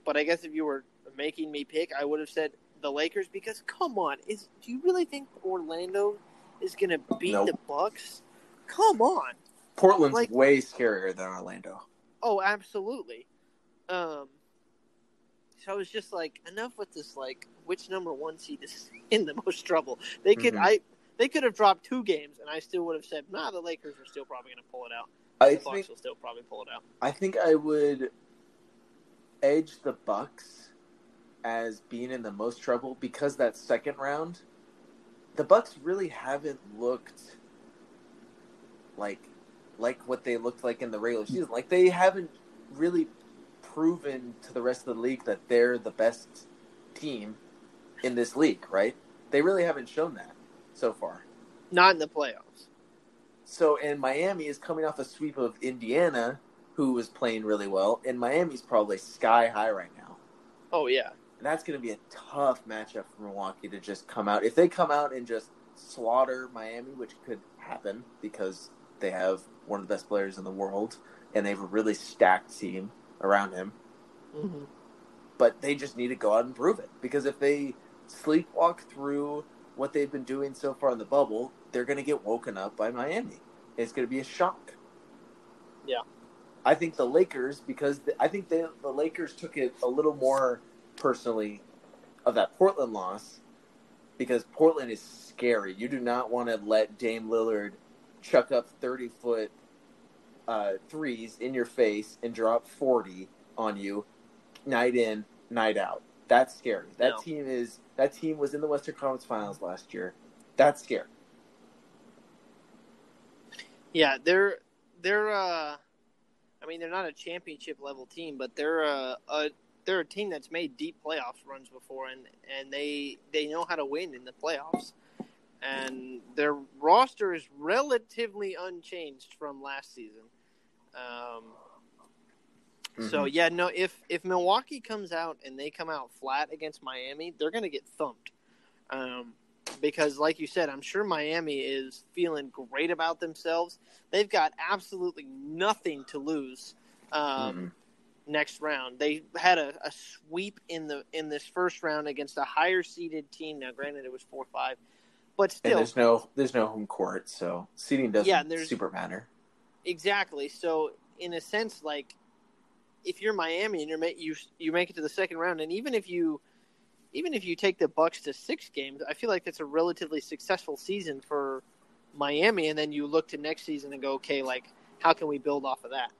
But I guess if you were making me pick, I would have said the Lakers because come on, is do you really think Orlando is going to beat nope. the Bucks? Come on. Portland's like, way scarier than Orlando. Oh, absolutely. Um, so I was just like enough with this. Like, which number one seed is in the most trouble? They could mm-hmm. I they could have dropped two games, and I still would have said, Nah, the Lakers are still probably going to pull it out. I the think, Bucks will still probably pull it out. I think I would edge the Bucks as being in the most trouble because that second round the Bucks really haven't looked like like what they looked like in the regular season. Like they haven't really proven to the rest of the league that they're the best team in this league, right? They really haven't shown that so far. Not in the playoffs. So, and Miami is coming off a sweep of Indiana, who was playing really well, and Miami's probably sky high right now. Oh yeah, that's going to be a tough matchup for Milwaukee to just come out. If they come out and just slaughter Miami, which could happen because they have one of the best players in the world and they have a really stacked team around him. Mm-hmm. But they just need to go out and prove it because if they sleepwalk through what they've been doing so far in the bubble, they're going to get woken up by Miami. It's going to be a shock. Yeah. I think the Lakers, because the, I think they, the Lakers took it a little more personally of that Portland loss because Portland is scary. You do not want to let Dame Lillard chuck up 30 foot uh, threes in your face and drop 40 on you night in, night out. That's scary. That no. team is that team was in the Western Conference Finals last year. That's scary. Yeah, they're they're uh I mean they're not a championship level team, but they're a, a they're a team that's made deep playoffs runs before, and and they they know how to win in the playoffs. And their roster is relatively unchanged from last season. Um, mm-hmm. So yeah, no. If if Milwaukee comes out and they come out flat against Miami, they're going to get thumped. Um, because, like you said, I'm sure Miami is feeling great about themselves. They've got absolutely nothing to lose. Um, mm-hmm next round. They had a, a, sweep in the in this first round against a higher seeded team. Now, granted, it was four five, but still, and there's no there's no home court, so seeding doesn't yeah, super matter. Exactly. So, in a sense, like if you're Miami and you're you you make it to the second round, and even if you even if you take the Bucks to six games, I feel like that's a relatively successful season for Miami. And then you look to next season and go, okay, like how can we build off of that?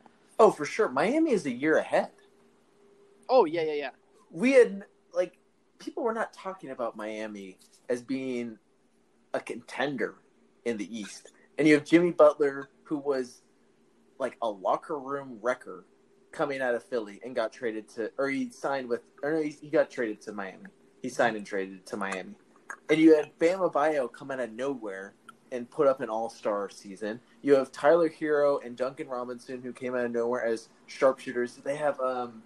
Oh, for sure. Miami is a year ahead. Oh yeah, yeah, yeah. we had like people were not talking about Miami as being a contender in the East, and you have Jimmy Butler who was like a locker room wrecker coming out of Philly and got traded to, or he signed with, or no, he, he got traded to Miami. He signed and traded to Miami, and you had Bam Adebayo come out of nowhere and put up an All Star season. You have Tyler Herro and Duncan Robinson who came out of nowhere as sharpshooters. They have um,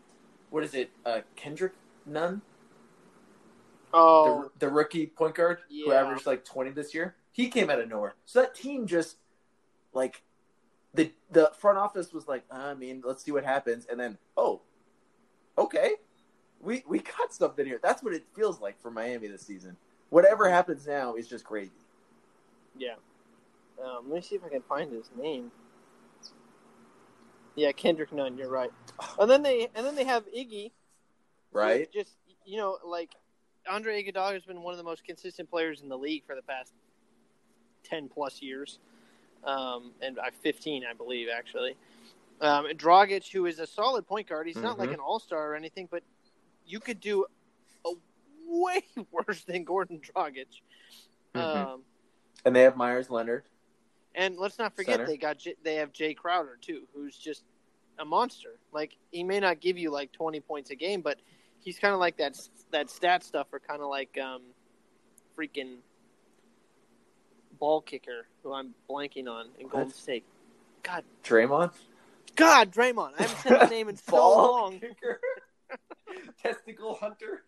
what is it? Uh, Kendrick Nunn, Oh, the, the rookie point guard who averaged like twenty this year. He came out of nowhere. So that team just like the the front office was like, I mean, let's see what happens, and then oh, okay, we we got something here. That's what it feels like for Miami this season. Whatever happens now is just crazy. Yeah. Um, let me see if I can find his name. Yeah, Kendrick Nunn. You're right. And then they and then they have Iggy, Right? Just you know, like Andre Iguodala has been one of the most consistent players in the league for the past ten plus years, um, and I fifteen, I believe, actually. Um, and Dragic, who is a solid point guard, he's not like Mhm. an all star or anything, but you could do a way worse than Goran Dragic. Mhm. Um, And they have Meyers Leonard. and let's not forget Center. they got J- they have Jae Crowder too, who's just a monster. Like he may not give you like twenty points a game, but he's kind of like that that stat stuff, or kind of like um, freaking ball kicker who I'm blanking on in Golden What? State. God, Draymond. God, Draymond. I haven't said his name in so long. kicker. Testicle hunter.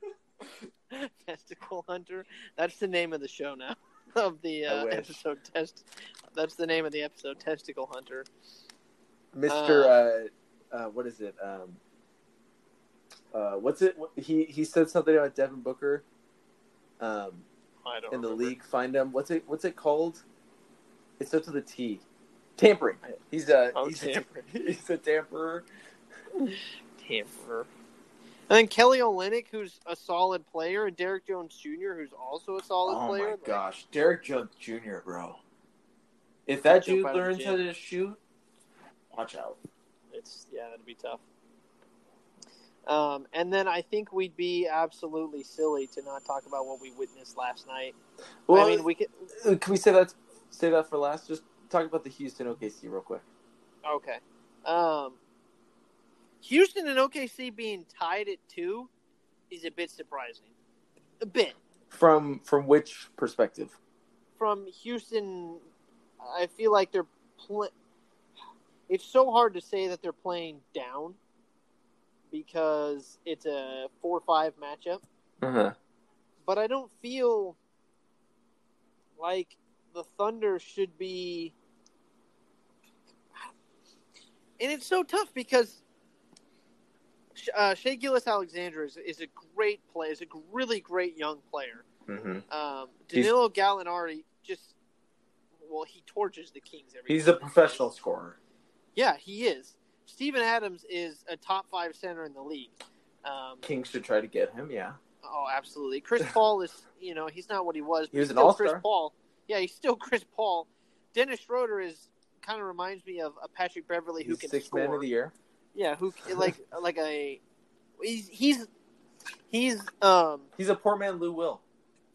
Testicle Hunter. That's the name of the show now. Of the uh, episode test. That's the name of the episode. Testicle Hunter. Mr. Uh, uh, what is it? Um, uh, what's it? He he said something about Devin Booker. Um, I don't in the remember. league, find him. What's it? What's it called? It's up to the T. Tampering. He's a Oh, he's, tampering. A, he's a tamperer. Tamper. And then Kelly Olynyk, who's a solid player, and Derrick Jones Jr., who's also a solid Oh player. my Like, gosh, Derrick Jones Jr. Bro, if that dude out of the learns how to shoot, watch out. It's yeah, that'd be tough. Um, and then I think we'd be absolutely silly to not talk about what we witnessed last night. Well, I mean, we could. uh, can we say that? Say that for last. Just talk about the Houston OKC real quick. Okay. Um, Houston and OKC being tied at two is a bit surprising. A bit. From from which perspective? From Houston, I feel like they're pl- It's so hard to say that they're playing down because it's a four-five matchup. Uh huh. but I don't feel like the Thunder should be. And it's so tough because uh, Shai Gilgeous-Alexander is, is a great player, is a really great young player. Mm-hmm. Um, He's- Danilo Gallinari just, well, he torches the Kings every He's time a professional scorer. Yeah, he is. Steven Adams is a top five center in the league. Um, Kings should try to get him. Yeah. Oh, absolutely. Chris Paul is, you know, he's not what he was. But He was he's an all-star. Chris Paul. Yeah, he's still Chris Paul. Dennis Schroeder is kind of reminds me of a Patrick Beverley who He's can sixth score. man of the year. Yeah, who like like a he's he's he's um. He's a poor man, Lou Will.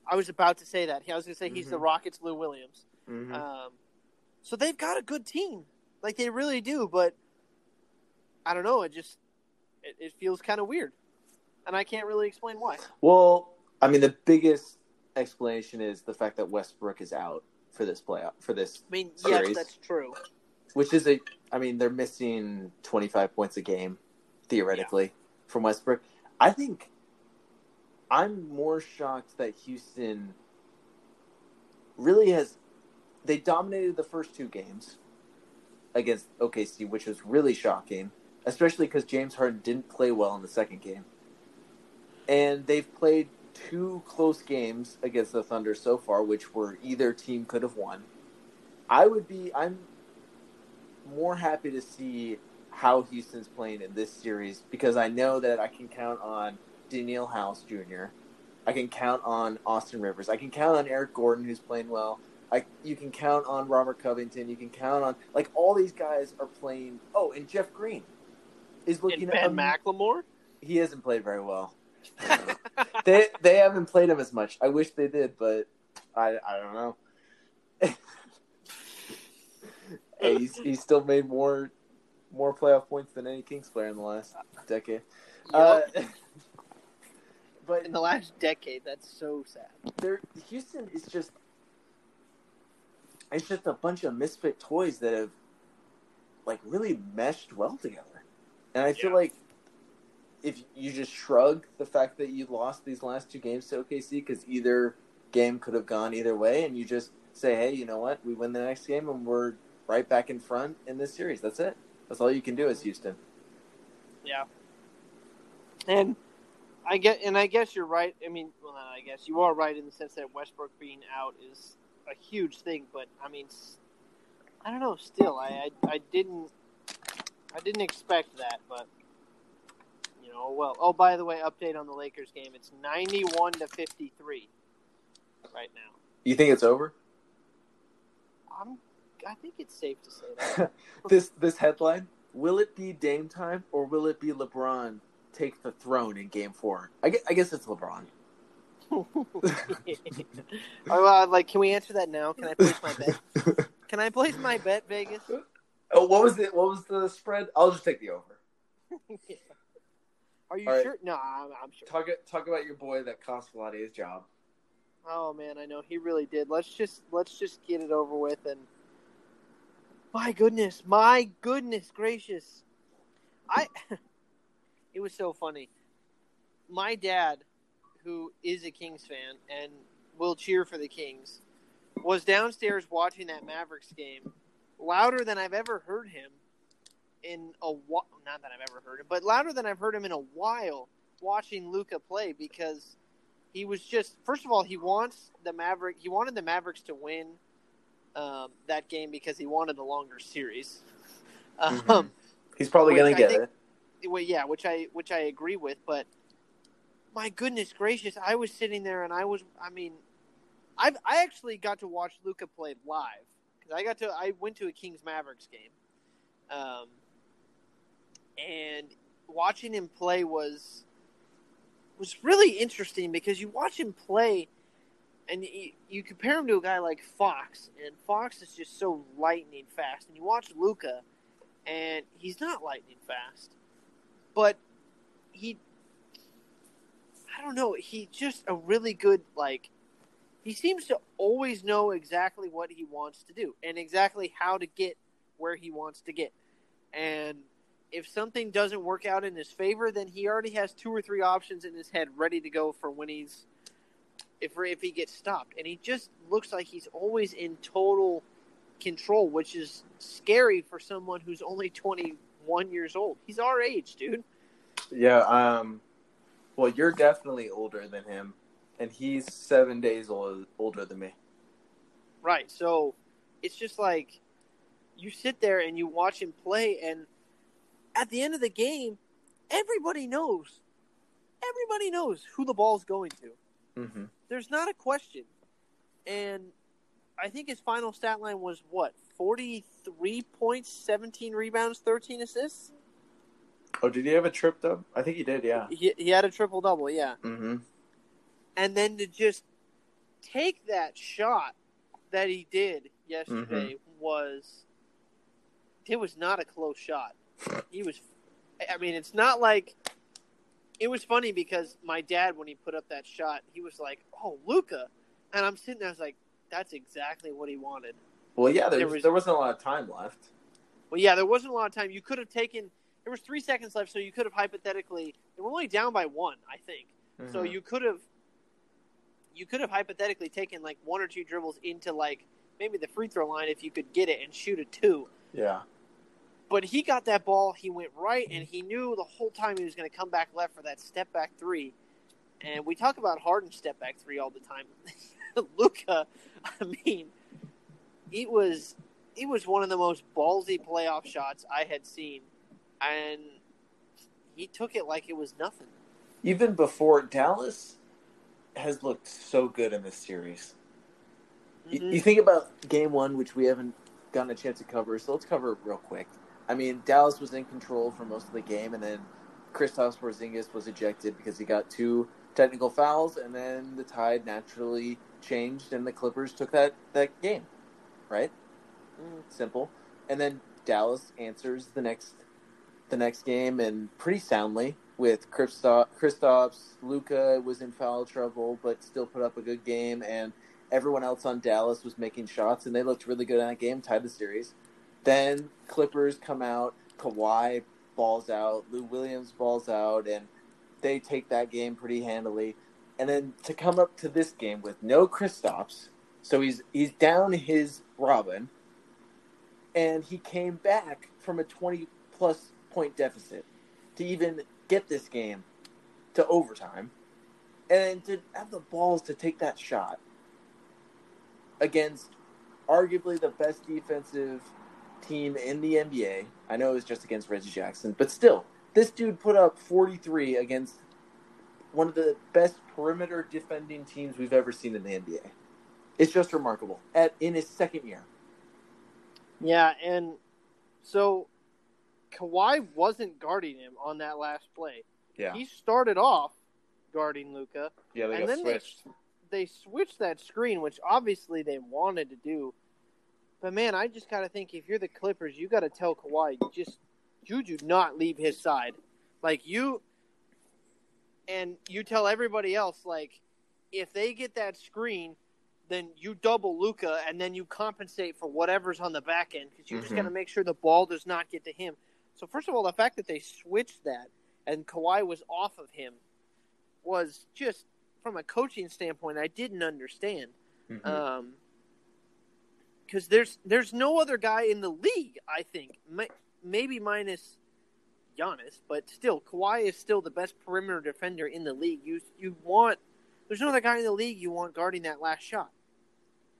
I was about to say that. I was going to say he's the Mhm. Rockets' Lou Williams. Mm-hmm. Um, so they've got a good team, like they really do. But I don't know. It just it, it feels kind of weird, and I can't really explain why. Well, I mean, the biggest explanation is the fact that Westbrook is out for this playoff for this, I mean, yes, that's true. which is a. I mean, they're missing twenty five points a game, theoretically, from Westbrook. I think I'm more shocked that Houston really has. They dominated the first two games against OKC, which was really shocking, especially because James Harden didn't play well in the second game. And they've played two close games against the Thunder so far, which were either team could have won. I would be. I'm more happy to see how Houston's playing in this series because I know that I can count on Danuel House Jr. I can count on Austin Rivers. I can count on Eric Gordon, who's playing well. I you can count on Robert Covington. You can count on like all these guys are playing. Oh, and Jeff Green is looking And Ben McLemore. he hasn't played very well. they they haven't played him as much. I wish they did, but I I don't know. hey, he's he's still made more more playoff points than any Kings player in the last decade. Uh, but in the last decade, that's so sad. There, Houston is just it's just a bunch of misfit toys that have like really meshed well together, and I feel Yeah. like if you just shrug the fact that you lost these last two games to OKC because either game could have gone either way, and you just say, hey, you know what, we win the next game and we're right back in front in this series. That's it. That's all you can do as Houston. Yeah. And I get, and I guess you're right. I mean, well, I guess you are right in the sense that Westbrook being out is a huge thing. But I mean, I don't know. Still, I, I, I didn't, I didn't expect that. But you know, well. Oh, by the way, update on the Lakers game. It's ninety-one to fifty-three right now. You think it's over? I'm, think it's safe to say that. this this headline: Will it be Dame time or will it be LeBron take the throne in Game Four? I guess, I guess it's LeBron. oh, uh, like, can we answer that now? Can I place my bet? Can I place my bet, Vegas? oh, what was it? What was the spread? I'll just take the over. Are you All right. sure? No, I'm, I'm sure. Talk talk about your boy that cost Vlade his job. Oh man, I know he really did. Let's just let's just get it over with and my goodness, my goodness gracious. I it was so funny. My dad, who is a Kings fan and will cheer for the Kings, was downstairs watching that Mavericks game louder than I've ever heard him in a while. Not that I've ever heard him, but louder than I've heard him in a while watching Luka play because he was just first of all he wants the Maverick he wanted the Mavericks to win um, that game because he wanted a longer series. Um, Mhm. He's probably gonna get think- it. well, yeah, which I which I agree with, but my goodness gracious, I was sitting there and I was I mean, I I actually got to watch Luka play live because I got to I went to a Kings Mavericks game, um, and watching him play was was really interesting because you watch him play. And you, you compare him to a guy like Fox, and Fox is just so lightning fast. And you watch Luka, and he's not lightning fast, but he I don't know, he just a really good like he seems to always know exactly what he wants to do and exactly how to get where he wants to get. And if something doesn't work out in his favor, then he already has two or three options in his head ready to go for when he's if if he gets stopped. And he just looks like he's always in total control, which is scary for someone who's only 21 years old. He's our age, dude. Yeah. Um. Well, you're definitely older than him, and he's seven days old, older than me. Right. So it's just like you sit there and you watch him play, and at the end of the game, everybody knows. Everybody knows who the ball's going to. Mm-hmm. There's not a question. And I think his final stat line was what? 43 points, 17 rebounds, 13 assists? Oh, did he have a trip though? I think he did. Yeah. He, he had a triple double, yeah. Mm-hmm. and then to just take that shot that he did yesterday was it was not a close shot. He was I mean it's not like it was funny because my dad when he put up that shot, he was like, "Oh, Luka." And I'm sitting there I was like, that's exactly what he wanted. Well, yeah. There, There was, there wasn't a lot of time left. Well, yeah, there wasn't a lot of time. You could have taken there was 3 seconds left, so you could have hypothetically they were only down by 1, I think. So Mhm. you could have you could have hypothetically taken like one or two dribbles into like maybe the free throw line if you could get it and shoot a two. Yeah. But he got that ball, he went right, and he knew the whole time he was going to come back left for that step back three. And we talk about Harden step back three all the time. Luka, I mean, it was it was one of the most ballsy playoff shots I had seen, and he took it like it was nothing. Even before Dallas has looked so good in this series. Y- Mhm. You think about game one, which we haven't gotten a chance to cover, so let's cover it real quick. I mean, Dallas was in control for most of the game, and then Kristaps Porzingis was ejected because he got two technical fouls, and then the tide naturally changed, and the Clippers took that that game, right? Mm. Simple. And then Dallas answers the next the next game, and pretty soundly with Kristaps. Luka was in foul trouble, but still put up a good game, and everyone else on Dallas was making shots, and they looked really good in that game, tied the series. Then Clippers come out, Kawhi balls out, Lou Williams balls out, and they take that game pretty handily. And then to come up to this game with no Kristaps, so he's he's down his Robin, and he came back from a twenty plus point deficit to even get this game to overtime, and to have the balls to take that shot against arguably the best defensive team in the NBA. I know it was just against Reggie Jackson, but still, this dude put up 43 against one of the best perimeter defending teams we've ever seen in the NBA. It's just remarkable. At in his second year. Yeah, and so Kawhi wasn't guarding him on that last play. Yeah. He started off guarding Luka. Yeah, they and got then switched. They, they switched that screen, which obviously they wanted to do. But man, I just gotta think if you're the Clippers, you gotta tell Kawhi just Juju not leave his side. Like you and you tell everybody else like if they get that screen, then you double Luka and then you compensate for whatever's on the back end because you just Mhm. got to make sure the ball does not get to him. So first of all, the fact that they switched that and Kawhi was off of him was just from a coaching standpoint, I didn't understand. Mhm. Um, because there's there's no other guy in the league. I think May- maybe minus Giannis, but still, Kawhi is still the best perimeter defender in the league. You you want there's no other guy in the league you want guarding that last shot,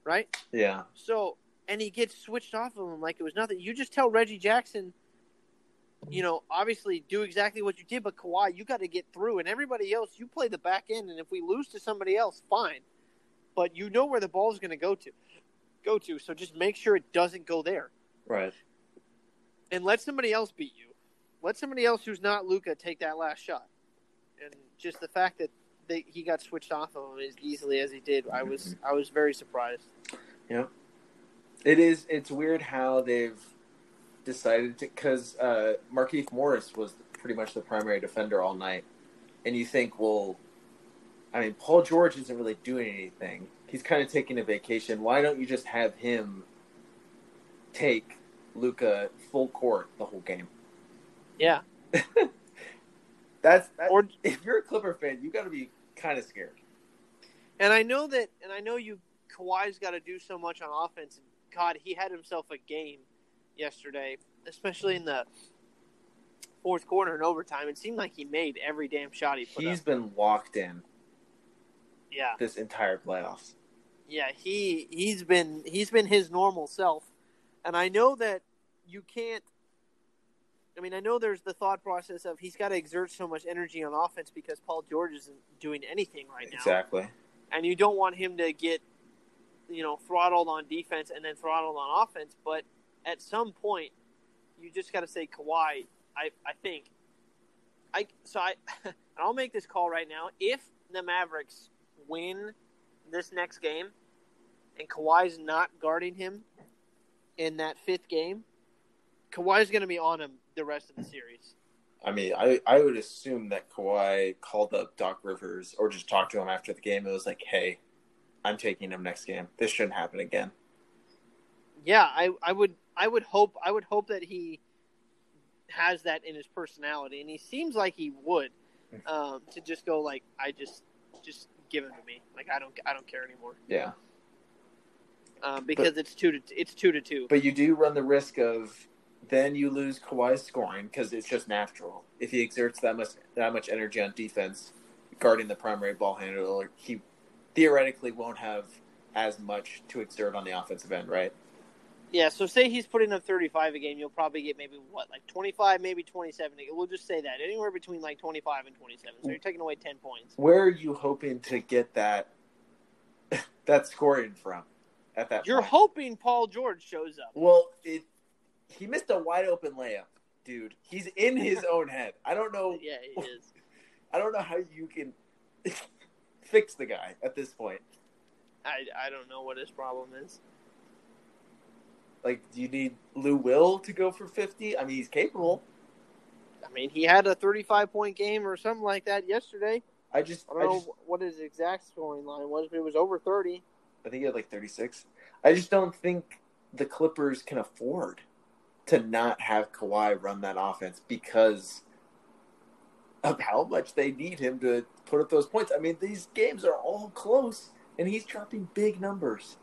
right? yeah. So and he gets switched off of him like it was nothing. You just tell Reggie Jackson, you know, obviously do exactly what you did, but Kawhi, you got to get through, and everybody else, you play the back end, and if we lose to somebody else, fine, but you know where the ball is going to go to, go to. So just make sure it doesn't go there, Right. and let somebody else beat you. Let somebody else who's not Luka take that last shot, and just the fact that they, he got switched off of him as easily as he did, I was I was very surprised. Yeah. It is. It's weird how they've decided to because uh, Markeith Morris was pretty much the primary defender all night, and you think, well, I mean, Paul George isn't really doing anything. He's kind of taking a vacation. Why don't you just have him take Luka full court the whole game? Yeah, That's, that's or if you're a Clipper fan, you got to be kind of scared. And I know that, and I know you. Kawhi's got to do so much on offense. And God, he had himself a game yesterday, especially in the fourth quarter and overtime. It seemed like he made every damn shot he put He's up. been locked in Yeah, this entire playoffs. Yeah. He he's been he's been his normal self, and I know that you can't. I mean, I know there's the thought process of he's got to exert so much energy on offense because Paul George isn't doing anything right now. Exactly. and you don't want him to get you know throttled on defense and then throttled on offense but at some point you just got to say Kawhi I I think I so I I'll make this call right now if the Mavericks win this next game and Kawhi's not guarding him in that fifth game Kawhi's going to be on him the rest of the series I mean, I, I would assume that Kawhi called up Doc Rivers or just talked to him after the game. It was like, hey, I'm taking him next game. This shouldn't happen again. yeah, I, I would I would hope I would hope that he has that in his personality, and he seems like he would um, to just go like I just just give him to me, like I don't I don't care anymore Yeah. Um, because it's two to it's two to two. But you do run the risk of then you lose Kawhi's scoring because it's just natural. If he exerts that much that much energy on defense, guarding the primary ball handler, he theoretically won't have as much to exert on the offensive end, right? Yeah, so say he's putting up thirty five a game, you'll probably get maybe what like twenty five, maybe twenty seven. We'll just say that anywhere between like twenty five and twenty seven. So you're taking away ten points. Where are you hoping to get that that scoring from at that You're point? hoping Paul George shows up. Well, it he missed a wide open layup dude. He's in his own head. I don't know. Yeah, he is. I don't know how you can fix the guy at this point. I, I don't know what his problem is. Like, do you need Lou Will to go for fifty? I mean, he's capable. I mean, he had a 35 point game or something like that yesterday. I just, I don't I know just, what his exact scoring line was, but it was over 30. I think he had like thirty six. I just don't think the Clippers can afford to not have Kawhi run that offense because of how much they need him to put up those points. I mean, these games are all close, and he's dropping big numbers.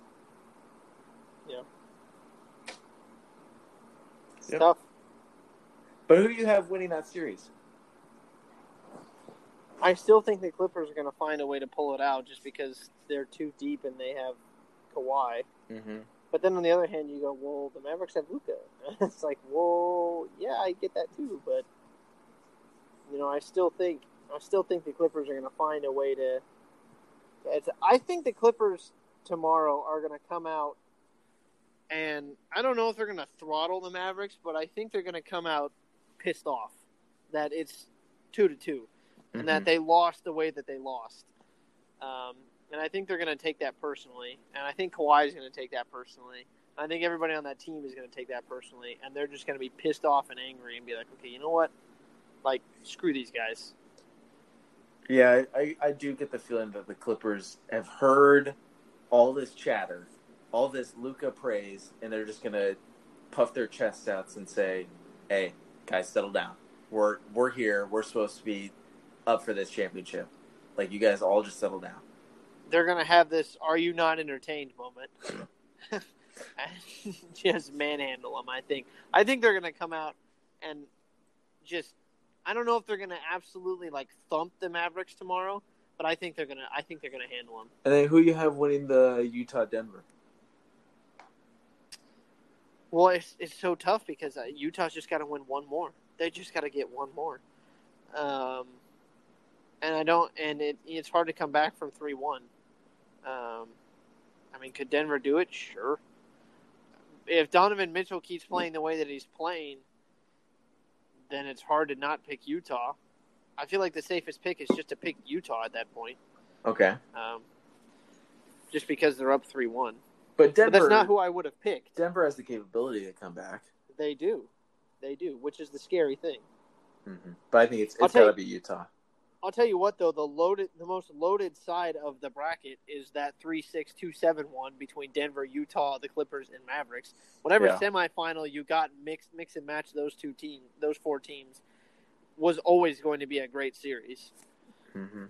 It's Yep. tough. But who do you have winning that series? I still think the Clippers are going to find a way to pull it out just because they're too deep and they have Kawhi. Mm-hmm. But then on the other hand, you go, well, the Mavericks have Luka. it's like, well, yeah, I get that too, but you know, I still think I still think the Clippers are going to find a way to. It's, I think the Clippers tomorrow are going to come out, and I don't know if they're going to throttle the Mavericks, but I think they're going to come out pissed off that it's two to 2 and that they lost the way that they lost. Um, and I think they're going to take that personally, and I think Kawhi is going to take that personally. I think everybody on that team is going to take that personally, and they're just going to be pissed off and angry and be like, okay, you know what? Like, screw these guys. Yeah, I, I do get the feeling that the Clippers have heard all this chatter, all this Luka praise, and they're just gonna puff their chests out and say, "Hey, guys, settle down. We're we're here. We're supposed to be up for this championship. Like you guys all just settle down." They're going to have this "Are you not entertained?" moment, just manhandle them. I think. I think they're going to come out and just. I don't know if they're going to absolutely like thump the Mavericks tomorrow, but I think they're going to. I think they're going to handle them. And then who you have winning the Utah Denver? Well, it's it's so tough because uh, Utah's just got to win one more. They just got to get one more. Um, and I don't, and it it's hard to come back from three one. Um, I mean, could Denver do it? Sure. If Donovan Mitchell keeps playing the way that he's playing, then it's hard to not pick Utah. I feel like the safest pick is just to pick Utah at that point, Okay, um, just because they're up three one. but Denver. But that's not who I would have picked. Denver has the capability to come back. They do, they do, which is the scary thing. hmm But I think it's it's got to be Utah. I'll tell you what though, the loaded the most loaded side of the bracket is that three six two seven one between Denver, Utah, the Clippers, and Mavericks. Whatever Yeah. semifinal you got mix mix and match those two teams those four teams was always going to be a great series. hmm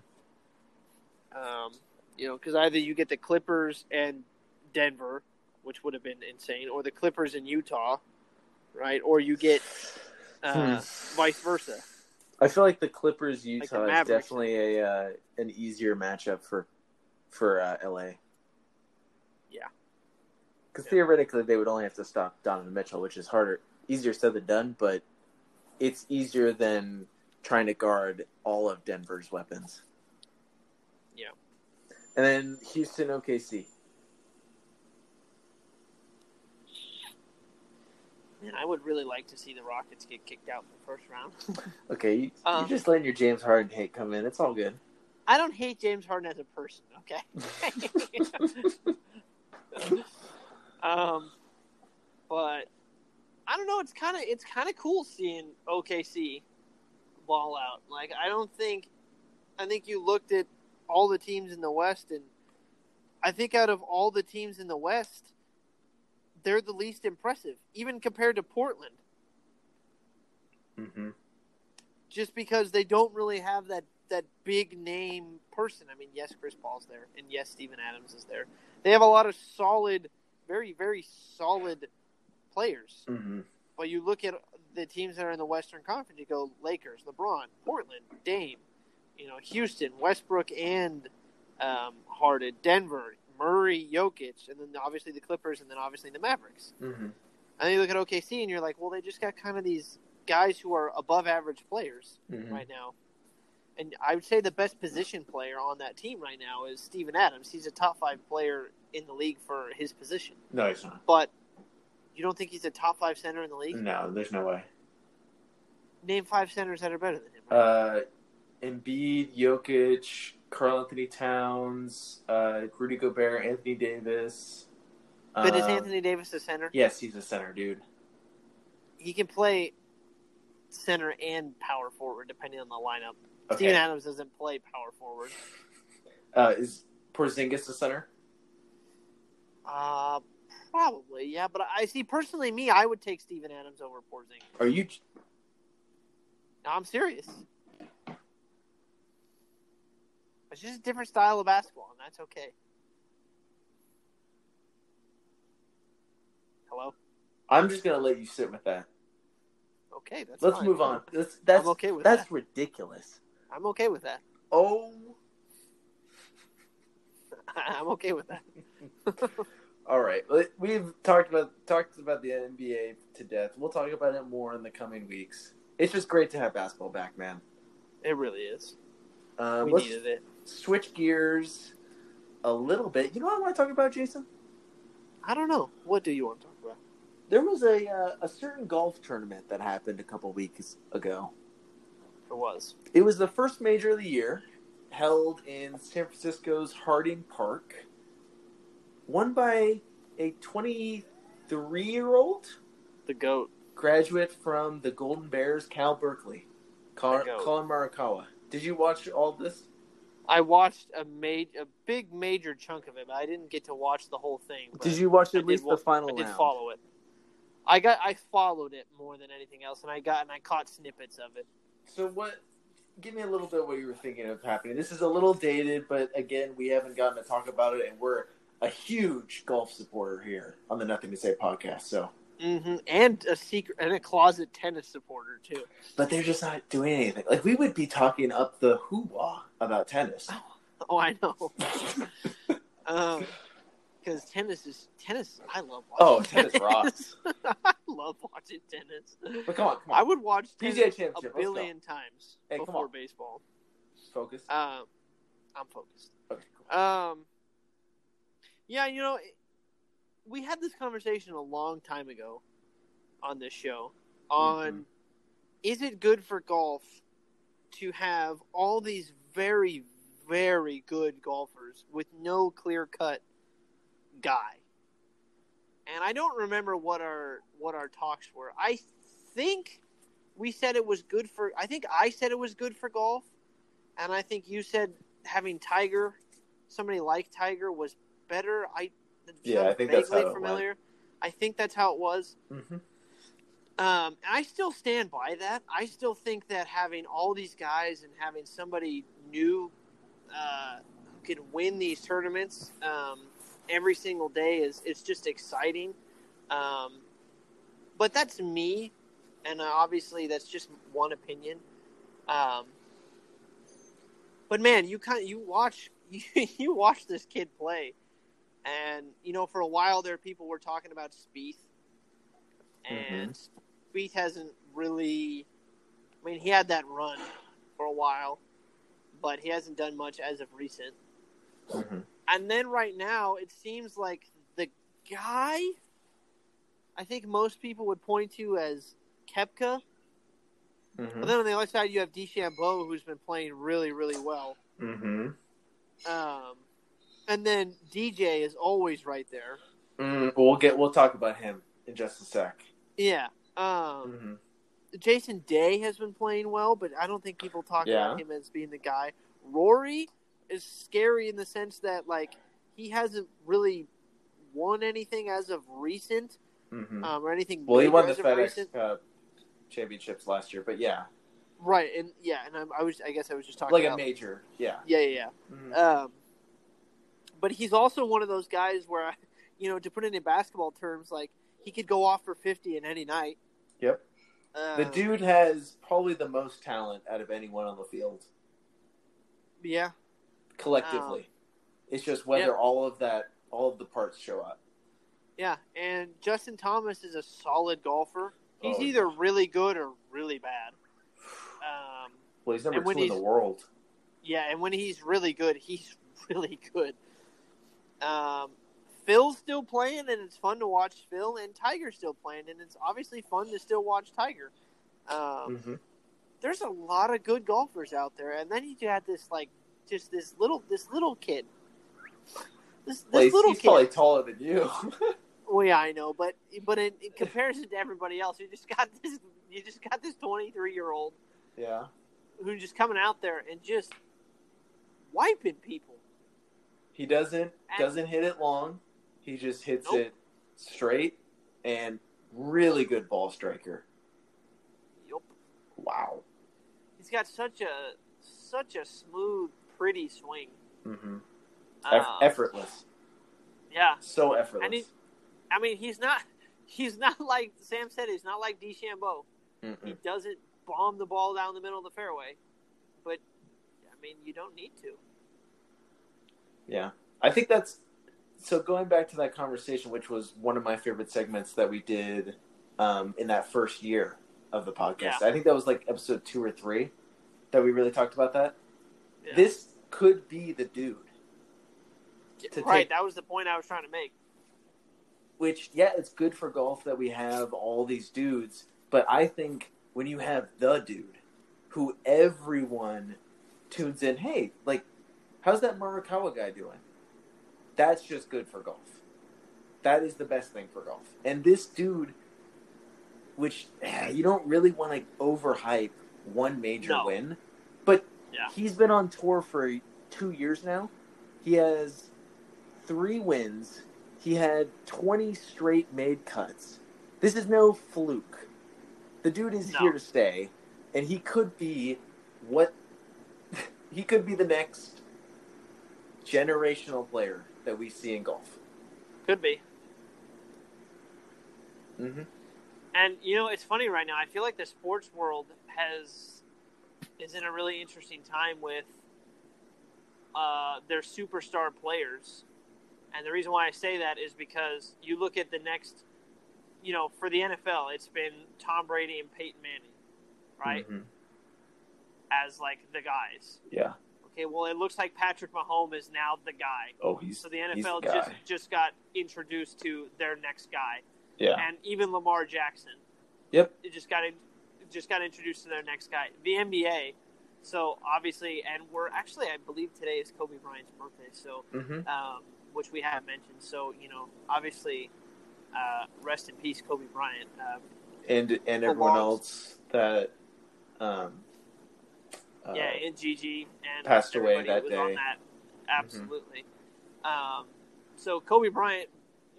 Um, you know, because either you get the Clippers and Denver, which would have been insane, or the Clippers and Utah, right? Or you get uh, vice versa. I feel like the Clippers the Utah is definitely a uh, an easier matchup for for uh, LA. Yeah. Because Yeah. theoretically, they would only have to stop Donovan Mitchell, which is harder, easier said than done, but it's easier than trying to guard all of Denver's weapons. Yeah. And then Houston OKC. Man, I would really like to see the Rockets get kicked out in the first round. Okay, you, Uh. you're just letting your James Harden hate come in. It's all good. I don't hate James Harden as a person, okay? um, but I don't know. It's kind of it's kind of cool seeing OKC ball out. Like I don't think I think you looked at all the teams in the West, and I think out of all the teams in the West, they're the least impressive, even compared to Portland. hmm just because they don't really have that that big name person. I mean, yes, Chris Paul's there, and yes, Steven Adams is there. They have a lot of solid, very very solid players. hmm But you look at the teams that are in the Western Conference, you go Lakers, LeBron, Portland, Dame, you know, Houston, Westbrook, and um, Harden, Denver, Murray, Jokic, and then obviously the Clippers, and then obviously the Mavericks. hmm And then you look at OKC, and you're like, well, they just got kind of these guys who are above average players hmm right now. And I would say the best position player on that team right now is Steven Adams. He's a top five player in the league for his position. No, he's not. But you don't think he's a top five center in the league? No, there's no way. Name five centers that are better than him. Uh, Embiid, Jokic, Karl-Anthony Towns, uh, Rudy Gobert, Anthony Davis. but is uh, Anthony Davis a center? Yes, he's a center, dude. He can play center and power forward depending on the lineup. Okay. Steven Adams doesn't play power forward. Uh, is Porzingis a center? Uh, probably, yeah. But I see personally, me, I would take Steven Adams over Porzingis. Are you? No, I'm serious. It's just a different style of basketball, and that's okay. Hello. I'm just gonna let you sit with that. Okay, that's Let's fine. move on. That's that's I'm okay with that's that. ridiculous. I'm okay with that. Oh, I'm okay with that. all right. We've talked about talked about the NBA to death. We'll talk about it more in the coming weeks. It's just great to have basketball back, man. It really is. Uh, we needed it. Switch gears a little bit. You know what I want to talk about, Jason? I don't know. What do you want to talk about? There was a uh, a certain golf tournament that happened a couple weeks ago. It was. It was the first major of the year, held in San Francisco's Harding Park, won by a 23 year old The goat. graduate from the Golden Bears, Cal Berkeley, Collin, Morikawa. Did you watch all this? I watched a ma- a big major chunk of it, but I didn't get to watch the whole thing. but Did you watch I at least did the final I did round? follow it. I got I followed it more than anything else, and I got and I caught snippets of it. So what? Give me a little bit what you were thinking of happening. This is a little dated, but again, we haven't gotten to talk about it, and we're a huge golf supporter here on the Nothing to Say podcast. So, hmm And a secret and a closet tennis supporter too. but they're just not doing anything. Like we would be talking up the hoo-wah about tennis. Oh, I know. um, because tennis is tennis. I love watching. Oh, tennis rocks. I love watching tennis. But come on, come on. I would watch PGA tennis Championship, a billion times Hey, before baseball. focus. Um, I'm focused. Okay, cool. Um, yeah, you know, we had this conversation a long time ago on this show on Mhm. is it good for golf to have all these very, very good golfers with no clear cut guy? And I don't remember what our what our talks were. I think we said it was good for. I think I said it was good for golf, and I think you said having Tiger, somebody like Tiger, was better. I Yeah, I think that's how went. familiar. I think that's how it was. Mm-hmm. Um, I still stand by that. I still think that having all these guys and having somebody new uh, who can win these tournaments um, every single day is it's just exciting. Um, but that's me, and obviously that's just one opinion. Um, but man, you kind you watch you, you watch this kid play, and you know for a while there people were talking about Spieth, and Spieth hasn't really. I mean, he had that run for a while, but he hasn't done much as of recent. Mm-hmm. And then right now, it seems like the guy I think most people would point to as Koepka. Mm-hmm. But then on the other side, you have DeChambeau, who's been playing really, really well. Mm-hmm. Um, and then DJ is always right there. Mm, we'll get. We'll talk about him in just a sec. Yeah. Um, Mm-hmm. Jason Day has been playing well, but I don't think people talk Yeah. about him as being the guy. Rory is scary in the sense that like he hasn't really won anything as of recent, Mm-hmm. um, or anything. well, he won the FedEx uh, championships last year, but yeah, right? And yeah, and I, I was, I guess I was just talking like a major. Yeah. yeah, yeah, yeah. Mhm. Um, but he's also one of those guys where, you know, to put it in basketball terms, like he could go off for fifty in any night. Yep. Um, The dude has probably the most talent out of anyone on the field yeah, collectively. it's just whether yeah. all of that, all of the parts show up. yeah. And Justin Thomas is a solid golfer. He's Oh, either really good or really bad. Um, Well, he's number two in the world. yeah, and when he's really good, he's really good. Um, Phil's still playing, and it's fun to watch Phil, and Tiger's still playing, and it's obviously fun to still watch Tiger. Um, Mm-hmm. there's a lot of good golfers out there, and then you had this like just this little this little kid. This, this Well, he's, little he's kid. probably taller than you. Well, yeah, I know, but but in, in comparison to everybody else, you just got this you just got this 23 year old yeah. who's just coming out there and just wiping people. He doesn't doesn't hit it long. He just hits Nope. it straight and really good ball striker. Yup. Wow. He's got such a such a smooth, pretty swing. Mm-hmm. Uh, effortless. Yeah, So effortless. and he, I mean, he's not he's not like Sam said. He's not like DeChambeau. He Mm-mm. doesn't bomb the ball down the middle of the fairway, but I mean, you don't need to. Yeah. I think that's so going back to that conversation, which was one of my favorite segments that we did um, in that first year of the podcast. Yeah. I think that was like episode two or three that we really talked about that. Yeah. This could be the dude. right, take- that was the point I was trying to make. which yeah it's good for golf that we have all these dudes but i think when you have the dude who everyone tunes in hey like how's that Morikawa guy doing that's just good for golf that is the best thing for golf and this dude which eh, you don't really want to overhype one major No. win but Yeah. he's been on tour for two years now he has three wins he had 20 straight made cuts. This is no fluke. The dude is No. here to stay, and he could be what he could be the next generational player that we see in golf. Could be. Mm-hmm. And you know, it's funny right now. I feel like the sports world has is in a really interesting time with uh, their superstar players. And the reason why I say that is because you look at the next, you know, for the NFL, it's been Tom Brady and Peyton Manning, right? As like the guys. Yeah. Okay, well, it looks like Patrick Mahomes is now the guy. Oh, he's So the NFL the just just got introduced to their next guy, yeah. and even Lamar Jackson. Yep. It just got in, just got introduced to their next guy. The NBA. So obviously, and we're actually, I believe today is Kobe Bryant's birthday. So, Mm-hmm. um, which we have mentioned. So you know, obviously, uh, rest in peace, Kobe Bryant. Um, And and everyone else that um uh, yeah, and Gigi and passed away that was day. Mm-hmm. On that, absolutely. Um, so Kobe Bryant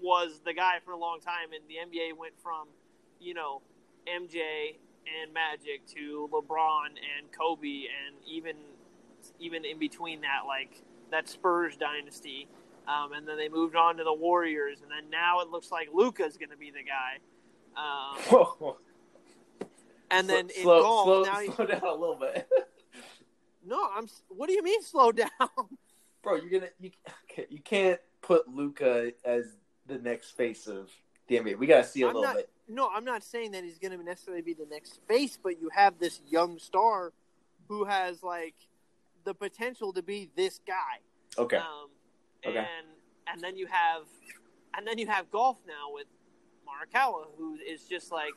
was the guy for a long time, and the NBA went from, you know, MJ and Magic to LeBron and Kobe, and even even in between that, like that Spurs dynasty. Um, and then they moved on to the Warriors, and then now it looks like Luka's going to be the guy. Um, Whoa. and then in slow, golf, slow, now slow down a little bit. no, I'm. What do you mean slow down? Bro, you're gonna you you can't put Luka as the next face of the NBA. We gotta see a I'm little not- bit. No, I'm not saying that he's going to necessarily be the next face, but you have this young star who has like the potential to be this guy. Okay. Um, Okay. And and then you have and then you have golf now with Morikawa, who is just like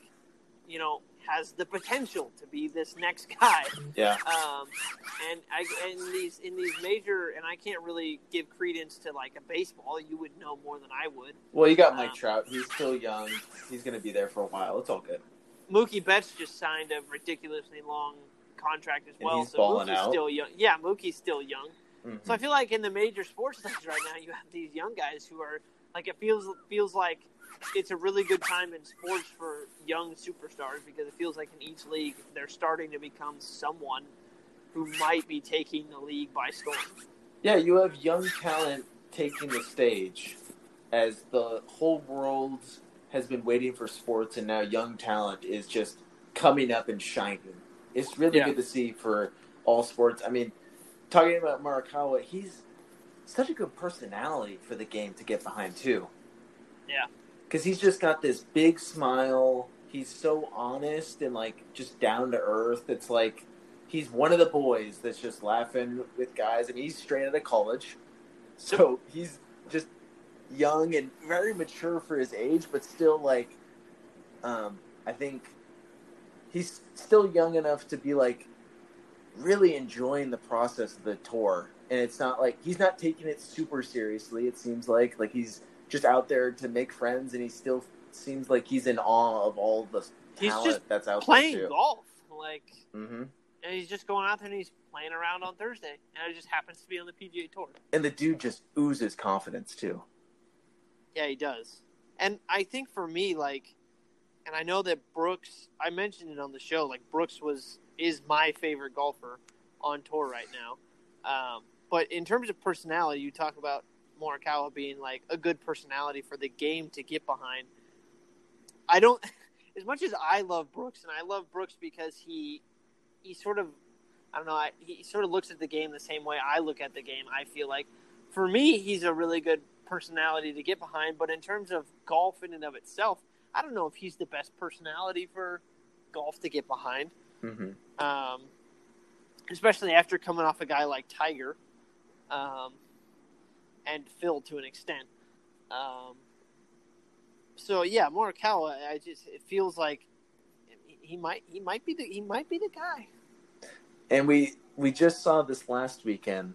you know has the potential to be this next guy. yeah. Um, and I in these in these major and I can't really give credence to like a baseball. You would know more than I would. Well, you got Mike Um, Trout. He's still young. He's gonna be there for a while. It's all good. Mookie Betts just signed a ridiculously long contract as And well. he's so Mookie's out. still young. Yeah, Mookie's still young. Mhm. So I feel like in the major sports leagues right now, you have these young guys who are like it feels feels like it's a really good time in sports for young superstars because it feels like in each league they're starting to become someone who might be taking the league by storm. Yeah, you have young talent taking the stage as the whole world has been waiting for sports, and now young talent is just coming up and shining. It's really Yeah. good to see for all sports. I mean, talking about Morikawa, he's such a good personality for the game to get behind too. Yeah. Because he's just got this big smile. He's so honest and like just down to earth. It's like he's one of the boys that's just laughing with guys. Mean, he's straight out of college, so he's just young and very mature for his age, but still like, um, I think he's still young enough to be like really enjoying the process of the tour, and it's not like he's not taking it super seriously. It seems like like he's just out there to make friends, and he still seems like he's in awe of all the He's talent just that's out Playing there too. golf, like, mm-hmm. and he's just going out there and he's playing around on Thursday, and it just happens to be on the PGA Tour. And the dude just oozes confidence too. Yeah, he does. And I think for me, like, and I know that Brooks, I mentioned it on the show, like Brooks was is my favorite golfer on tour right now. Um, but in terms of personality, you talk about Morikawa being like a good personality for the game to get behind. I don't, as much as I love Brooks, and I love Brooks because he, he sort of, I don't know, I, he sort of looks at the game the same way I look at the game. I feel like, for me, he's a really good personality to get behind. But in terms of golf in and of itself, I don't know if he's the best personality for golf to get behind. hmm Um, especially after coming off a guy like Tiger, um, and Phil to an extent. Um, so yeah, Morikawa, I just it feels like he might he might be the he might be the guy. And we we just saw this last weekend.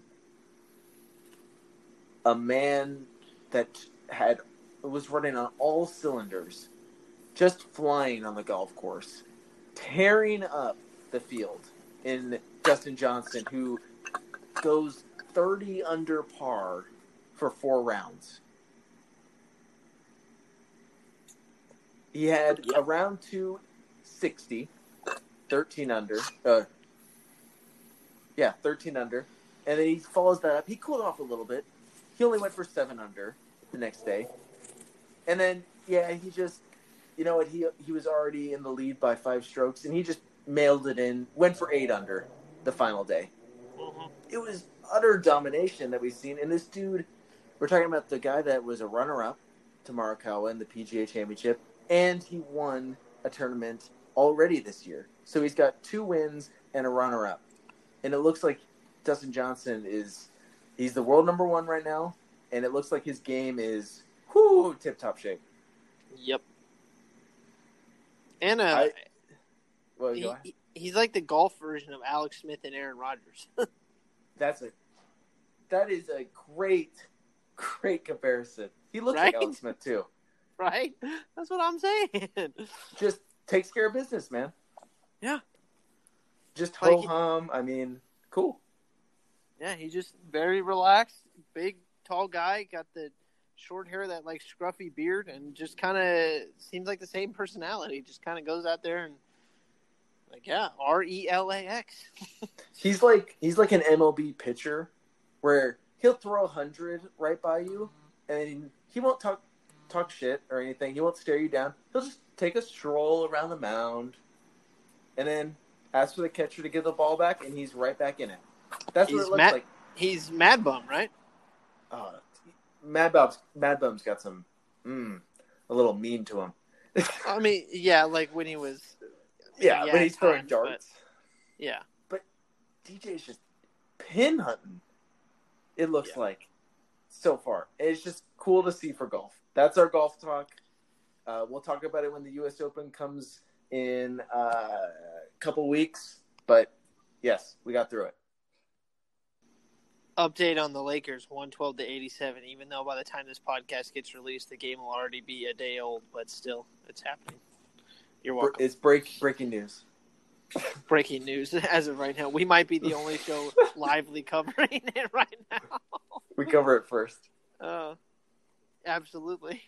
A man that had was running on all cylinders, just flying on the golf course, tearing up the field in Dustin Johnson, who goes thirty under par for four rounds. He had a round two 60, 13 under. Uh, yeah, 13 under. And then he follows that up. He cooled off a little bit. He only went for 7 under the next day. And then, yeah, he just, you know what, he, he was already in the lead by five strokes, and he just mailed it in, went for 8 under the final day. It was utter domination that we've seen. And this dude, we're talking about the guy that was a runner up to Morikawa in the PGA Championship, and he won a tournament already this year. So he's got two wins and a runner up. And it looks like Dustin Johnson is he's the world number one right now, and it looks like his game is whoo tip top shape. Yep. And uh, I, well, he, he, he's like the golf version of Alex Smith and Aaron Rodgers. that's a that is a great great comparison. He looks Right? like Alex Smith too. right? That's what I'm saying. Just takes care of business, man. Yeah. Just ho hum. I mean, cool. Yeah, he's just very relaxed, big, tall guy, got the short hair, that like scruffy beard, and just kind of seems like the same personality. Just kind of goes out there and like, yeah, R E L A X. He's like he's like an MLB pitcher where he'll throw a hundred right by you, and he won't talk talk shit or anything. He won't stare you down. He'll just take a stroll around the mound, and then ask for the catcher to give the ball back, and he's right back in it. That's what He's it looks Matt- like. He's Mad Bum, right? Uh, Mad Bum's Mad Bum's got some mm, a little mean to him. I mean, yeah, like when he was, yeah, Yeah, when he's at throwing times, but- darts. yeah, But DJ's just pin hunting. It looks Yeah. like so far. It's just cool to see for golf. That's our golf talk. Uh, we'll talk about it when the U.S. Open comes in uh, a couple weeks. But yes, we got through it. update on the Lakers, one twelve to eighty seven. Even though by the time this podcast gets released, the game will already be a day old, but still, it's happening. You're welcome. It's break breaking news. Breaking news as of right now. We might be the only show lively covering it right now. We cover it first. Uh, absolutely.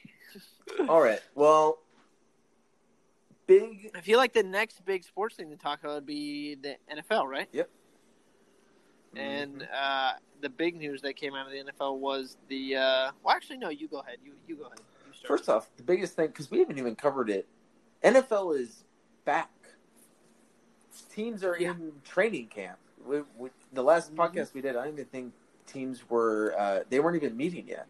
All right. Well, big. I feel like the next big sports thing to talk about would be the NFL, right? Yep. And uh, the big news that came out of the NFL was the. Uh, well, actually, no. You go ahead. You you go ahead. You. First off, the biggest thing because we haven't even covered it. NFL is back. Teams are Yeah. in training camp. We, we, the last Mhm. podcast we did, I don't even think teams were. Uh, they weren't even meeting yet,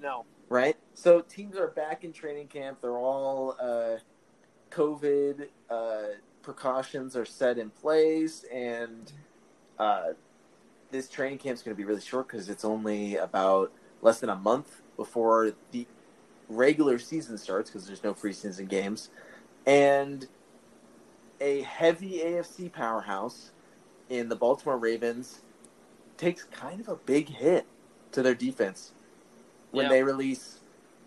no. right? So teams are back in training camp. They're all uh, COVID uh, precautions are set in place, and uh, this training camp is going to be really short because it's only about less than a month before the regular season starts because there's no preseason games. And a heavy AFC powerhouse in the Baltimore Ravens takes kind of a big hit to their defense when Yeah. they release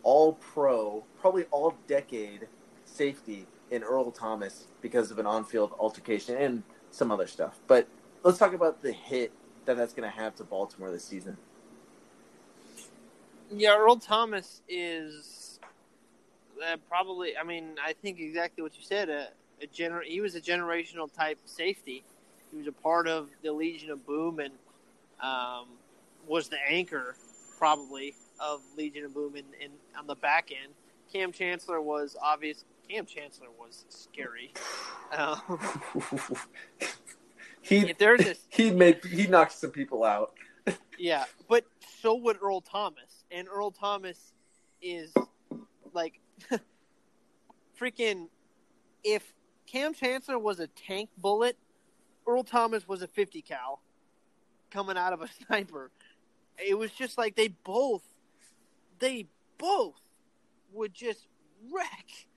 all pro, probably all decade safety in Earl Thomas because of an on field altercation and some other stuff. But let's talk about the hit that that's going to have to Baltimore this season. Yeah, Earl Thomas is uh, probably. I mean, I think exactly what you said. A, a gener- He was a generational type safety. He was a part of the Legion of Boom and um, was the anchor, probably, of Legion of Boom in, in on the back end. Kam Chancellor was obvious. Kam Chancellor was scary. Um, he if there's a he made he knocked some people out. Yeah, but so would Earl Thomas, and Earl Thomas is like freaking. If Kam Chancellor was a tank bullet, Earl Thomas was a fifty cal coming out of a sniper. It was just like they both, they both would just wreck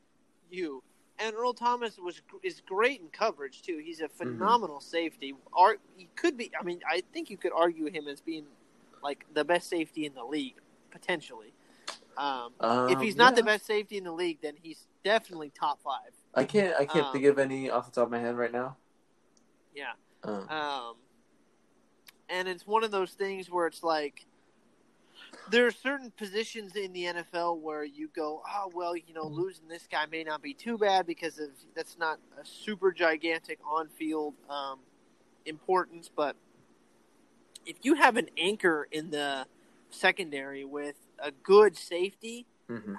you. And Earl Thomas was is great in coverage too. He's a phenomenal safety. Art he could be. I mean, I think you could argue him as being like the best safety in the league potentially. Um, if Um, he's not the best safety in the league, then he's definitely top five. I can't I can't um, think of any off the top of my head right now. Yeah. Um, Um, and it's one of those things where it's like there are certain positions in the NFL where you go, oh well, you know, losing this guy may not be too bad because of that's not a super gigantic on-field um, importance, but if you have an anchor in the secondary with a good safety, mhm.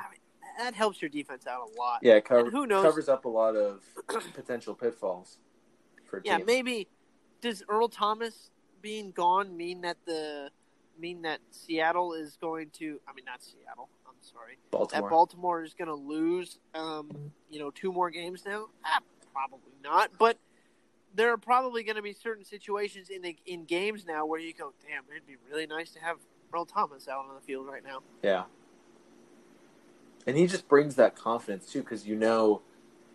That helps your defense out a lot. Yeah, cover, who knows- covers up a lot of potential pitfalls for Yeah, teams. maybe does Earl Thomas being gone mean that the mean that Seattle is going to I mean not Seattle, I'm sorry. Baltimore. That Baltimore is going to lose um, you know, two more games now? Ah, probably not, but there are probably going to be certain situations in the in games now where you go, "Damn, it'd be really nice to have Earl Thomas out on the field right now." Yeah. And he just brings that confidence too, because you know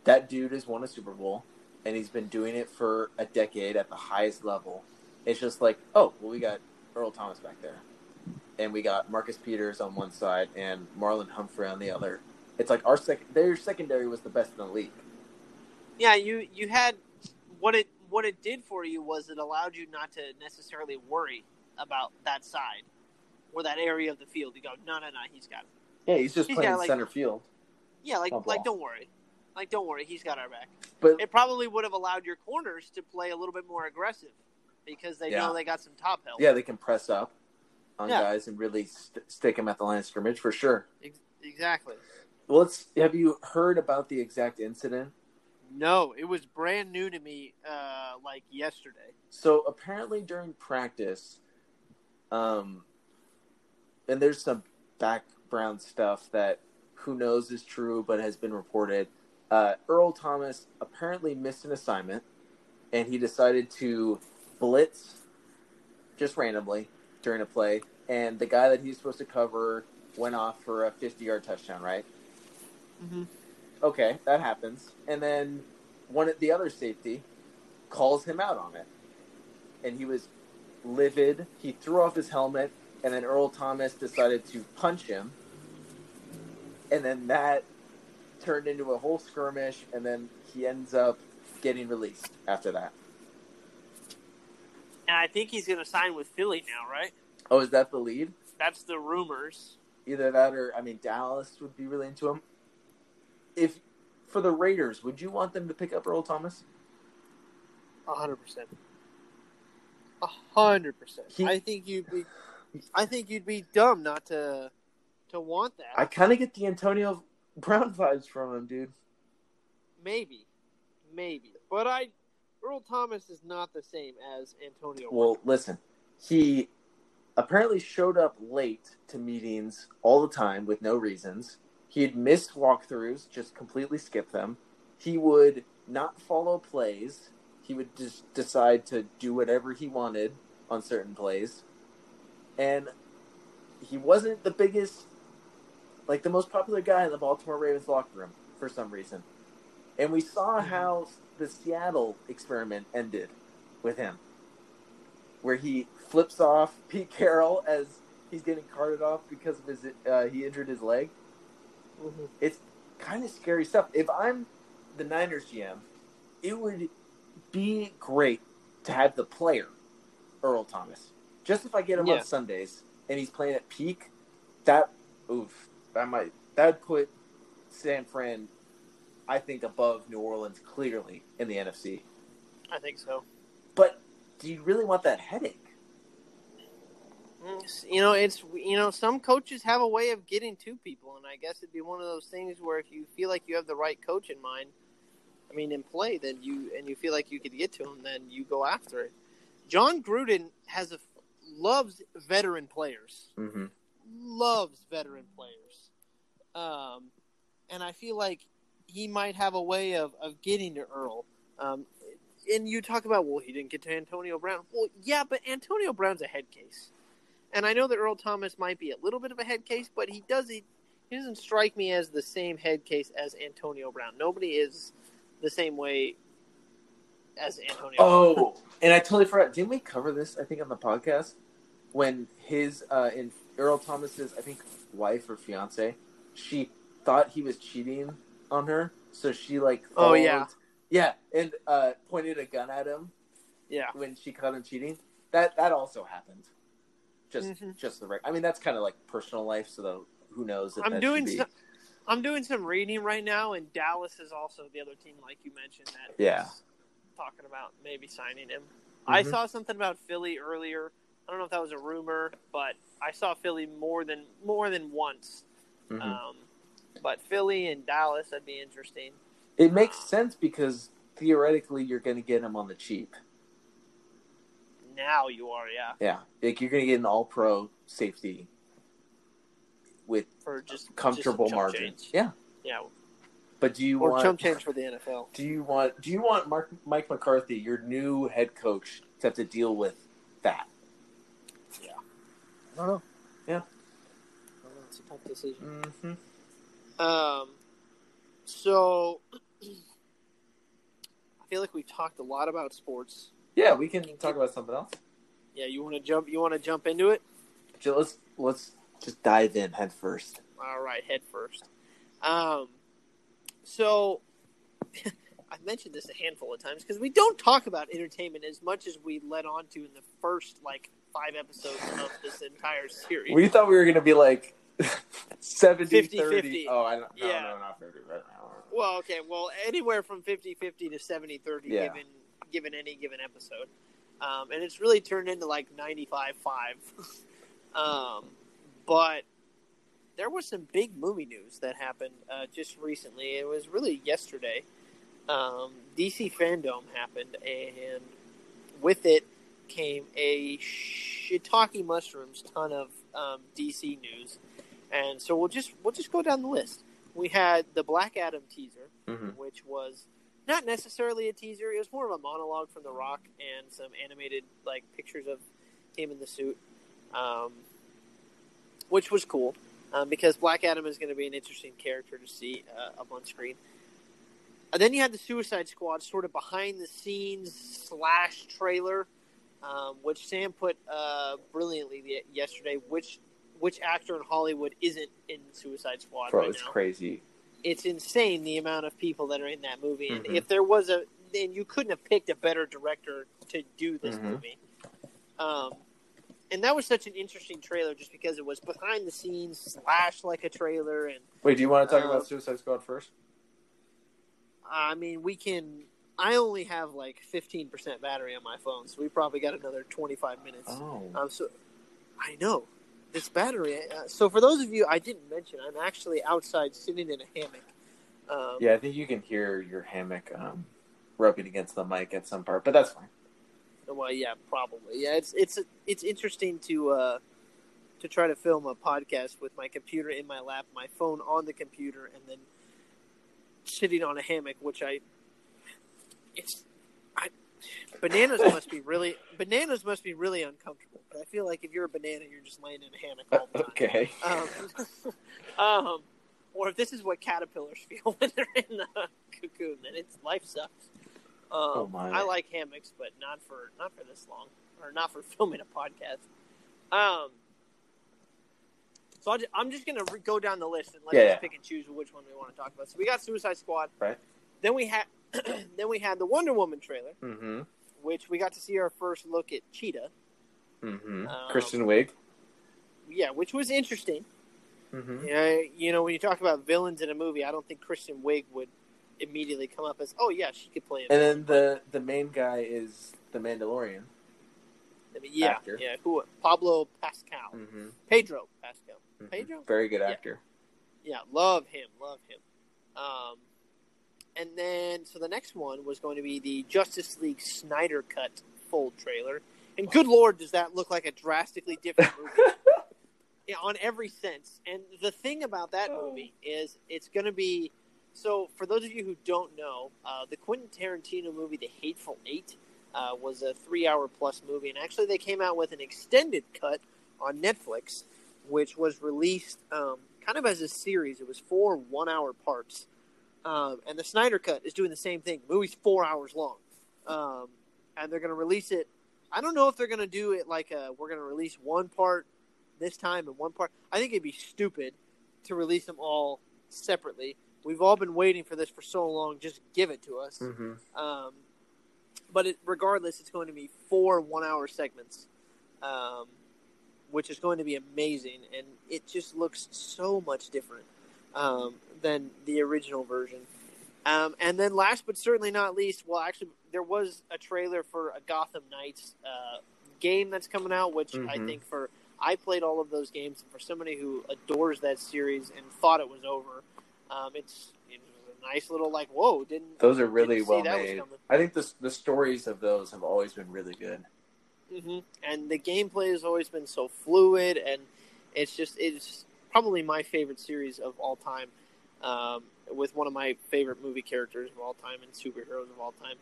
that dude has won a Super Bowl and he's been doing it for a decade at the highest level. It's just like, oh, well, we got Earl Thomas back there, and we got Marcus Peters on one side and Marlon Humphrey on the other. It's like our sec- their secondary was the best in the league. Yeah, you you had what it what it did for you was it allowed you not to necessarily worry about that side or that area of the field. You go, no, no, no, he's got it. Yeah, he's just He's playing got, like- center field. Yeah, like Oh, like don't worry, like don't worry, he's got our back. But It probably would have allowed your corners to play a little bit more aggressive because they Yeah. know they got some top help. yeah, they can press up on Yeah. guys and really st- stick them at the line of scrimmage for sure. Ex- exactly. Well, let's. Have you heard about the exact incident? No, it was brand new to me, uh, like yesterday. So apparently during practice, um, and there's some background stuff that who knows is true, but has been reported. Uh, Earl Thomas apparently missed an assignment, and he decided to blitz just randomly during a play, and the guy that he's supposed to cover went off for a 50-yard touchdown, right? Mm-hmm. Okay, that happens. And then one the other safety calls him out on it. And he was livid. He threw off his helmet and then Earl Thomas decided to punch him. And then that turned into a whole skirmish and then he ends up getting released after that. And I think he's going to sign with Philly now, right? Oh, is that the lead? That's the rumors. Either that or I mean Dallas would be really into him. If for the Raiders, would you want them to pick up Earl Thomas? A hundred percent. A hundred percent. I think you'd be. I think you'd be dumb not to to want that. I kind of get the Antonio Brown vibes from him, dude. maybe, maybe, but I. Earl Thomas is not the same as Antonio. Well, listen, he apparently showed up late to meetings all the time with no reasons. He had missed walkthroughs, just completely skip them. He would not follow plays. He would just decide to do whatever he wanted on certain plays. And he wasn't the biggest, like the most popular guy in the Baltimore Ravens locker room for some reason. And we saw how the Seattle experiment ended with him, where he flips off Pete Carroll as he's getting carted off because of his uh, he injured his leg. Mm-hmm. It's kind of scary stuff. If I'm the Niners GM, it would be great to have the player Earl Thomas. Just if I get him Yeah. on Sundays and he's playing at peak, that oof, that might that would put San Fran, I think, above New Orleans clearly in the NFC. I think so. But do you really want that headache? Mm, You know, it's you know, some coaches have a way of getting to people, and I guess it'd be one of those things where if you feel like you have the right coach in mind, I mean, in play, then you and you feel like you could get to him, then you go after it. Jon Gruden has a loves veteran players, Mm-hmm. loves veteran players, um, and I feel like he might have a way of of getting to Earl. Um, and you talk about well, he didn't get to Antonio Brown. Well, yeah, but Antonio Brown's a head case. And I know that Earl Thomas might be a little bit of a head case, but he does he, he doesn't strike me as the same head case as Antonio Brown. Nobody is the same way as Antonio. Oh, and I totally forgot. Didn't we cover this? I think on the podcast when his uh, in Earl Thomas's I think wife or fiance, she thought he was cheating on her, so she like Oh, yeah. yeah, and uh, pointed a gun at him yeah. when she caught him cheating. That that also happened. Just Mhm. just the right. I mean, that's kind of like personal life, so the, who knows? If I'm doing some, I'm doing some reading right now, and Dallas is also the other team, like you mentioned, that Yeah. talking about maybe signing him. I Mhm. saw something about Philly earlier. I don't know if that was a rumor, but I saw Philly more than more than once. Mhm. Um, but Philly and Dallas, that'd be interesting. It makes sense because theoretically you're going to get him on the cheap. Now you are, yeah, Yeah, like you're going to get an All-Pro safety with for just comfortable just change. Yeah, yeah, but do you or want chump change for the NFL. do you want do you want Mark Mike McCarthy, your new head coach, to have to deal with that? I don't know. Yeah. I. It's a tough decision. Mm-hmm. Um, so I feel like we've talked a lot about sports. Yeah, we can talk about something else. Yeah, you want to jump? You want to jump into it? So let's let's just dive in head first. All right, head first. Um, so I've mentioned this a handful of times because we don't talk about entertainment as much as we led on to in the first like five episodes of this entire series. We thought we were going to be like 70 50, 30. 50. Oh, I don't, no, Yeah. no, not 50 right now. Well, okay, well, anywhere from 50-50 to 70-30 Yeah. given given any given episode. Um, and it's really turned into like 95-5. um, but there was some big movie news that happened uh, just recently. It was really yesterday. Um, DC Fandom happened, and with it came a shiitake mushrooms ton of um, DC news. And so we'll just we'll just go down the list. We had the Black Adam teaser, Mm-hmm. which was not necessarily a teaser. It was more of a monologue from The Rock and some animated like pictures of him in the suit, um, which was cool um, because Black Adam is going to be an interesting character to see uh, up on screen. And then you had the Suicide Squad sort of behind the scenes slash trailer, um, which Sam put uh, brilliantly yesterday. Which which actor in Hollywood isn't in Suicide Squad Bro, right it's now? crazy. it's insane the amount of people that are in that movie. And Mhm. if there was a, then you couldn't have picked a better director to do this Mhm. movie. Um, and that was such an interesting trailer, just because it was behind the scenes slash like a trailer. And Wait, do you want to talk Uh, about Suicide Squad first? I mean, we can. I only have like fifteen percent battery on my phone, so we probably got another twenty five minutes. Oh. Um, so I know this battery. Uh, so for those of you I didn't mention, I'm actually outside sitting in a hammock. Um, Yeah, I think you can hear your hammock um, rubbing against the mic at some part, but that's fine. Well, yeah, probably. Yeah, it's it's it's interesting to uh, to try to film a podcast with my computer in my lap, my phone on the computer, and then sitting on a hammock, which I it's I bananas must be really bananas must be really uncomfortable. But I feel like if you're a banana, you're just laying in a hammock all the time. okay. Um, um, or if this is what caterpillars feel when they're in the cocoon, then it's life sucks. Um, Oh, my. I like hammocks, but not for not for this long, or not for filming a podcast. Um, so I'll ju- I'm just gonna re- go down the list and let's Yeah, yeah. pick and choose which one we want to talk about. So we got Suicide Squad, Right. Then we had then we had the Wonder Woman trailer, Mm-hmm. which we got to see our first look at Cheetah. Mm-hmm. Um, Kristen Wiig. Yeah, which was interesting. Mm-hmm. Yeah, you know, when you talk about villains in a movie, I don't think Kristen Wiig would immediately come up as, oh yeah, she could play. A And then the the main guy is the Mandalorian. I mean, yeah, actor. yeah, who? Pablo Pascal, Mm-hmm. Pedro Pascal. Pedro? Very good Yeah. actor. Yeah, love him, love him. Um, and then so the next one was going to be the Justice League Snyder Cut full trailer, and good lord, does that look like a drastically different movie? yeah, on every sense. And the thing about that movie is it's going to be so. For those of you who don't know, uh, the Quentin Tarantino movie, The Hateful Eight, uh, was a three-hour plus movie, and actually they came out with an extended cut on Netflix, which was released um, kind of as a series. It was four one-hour parts, um, and the Snyder Cut is doing the same thing. The movie's four hours long, um, and they're going to release it. I don't know if they're going to do it like a, we're going to release one part this time and one part. I think it'd be stupid to release them all separately. We've all been waiting for this for so long. Just give it to us. Mm-hmm. Um, but it, regardless, it's going to be four one-hour segments, um, which is going to be amazing, and it just looks so much different um, than the original version. Um, and then, last but certainly not least, well, actually, there was a trailer for a Gotham Knights uh, game that's coming out, which I Mhm. think for I played all of those games, and for somebody who adores that series and thought it was over, um, it's it was a nice little like, whoa, didn't Those are really well made. I think the the stories of those have always been really good. hmm And the gameplay has always been so fluid, and it's just it's probably my favorite series of all time, um, with one of my favorite movie characters of all time and superheroes of all time.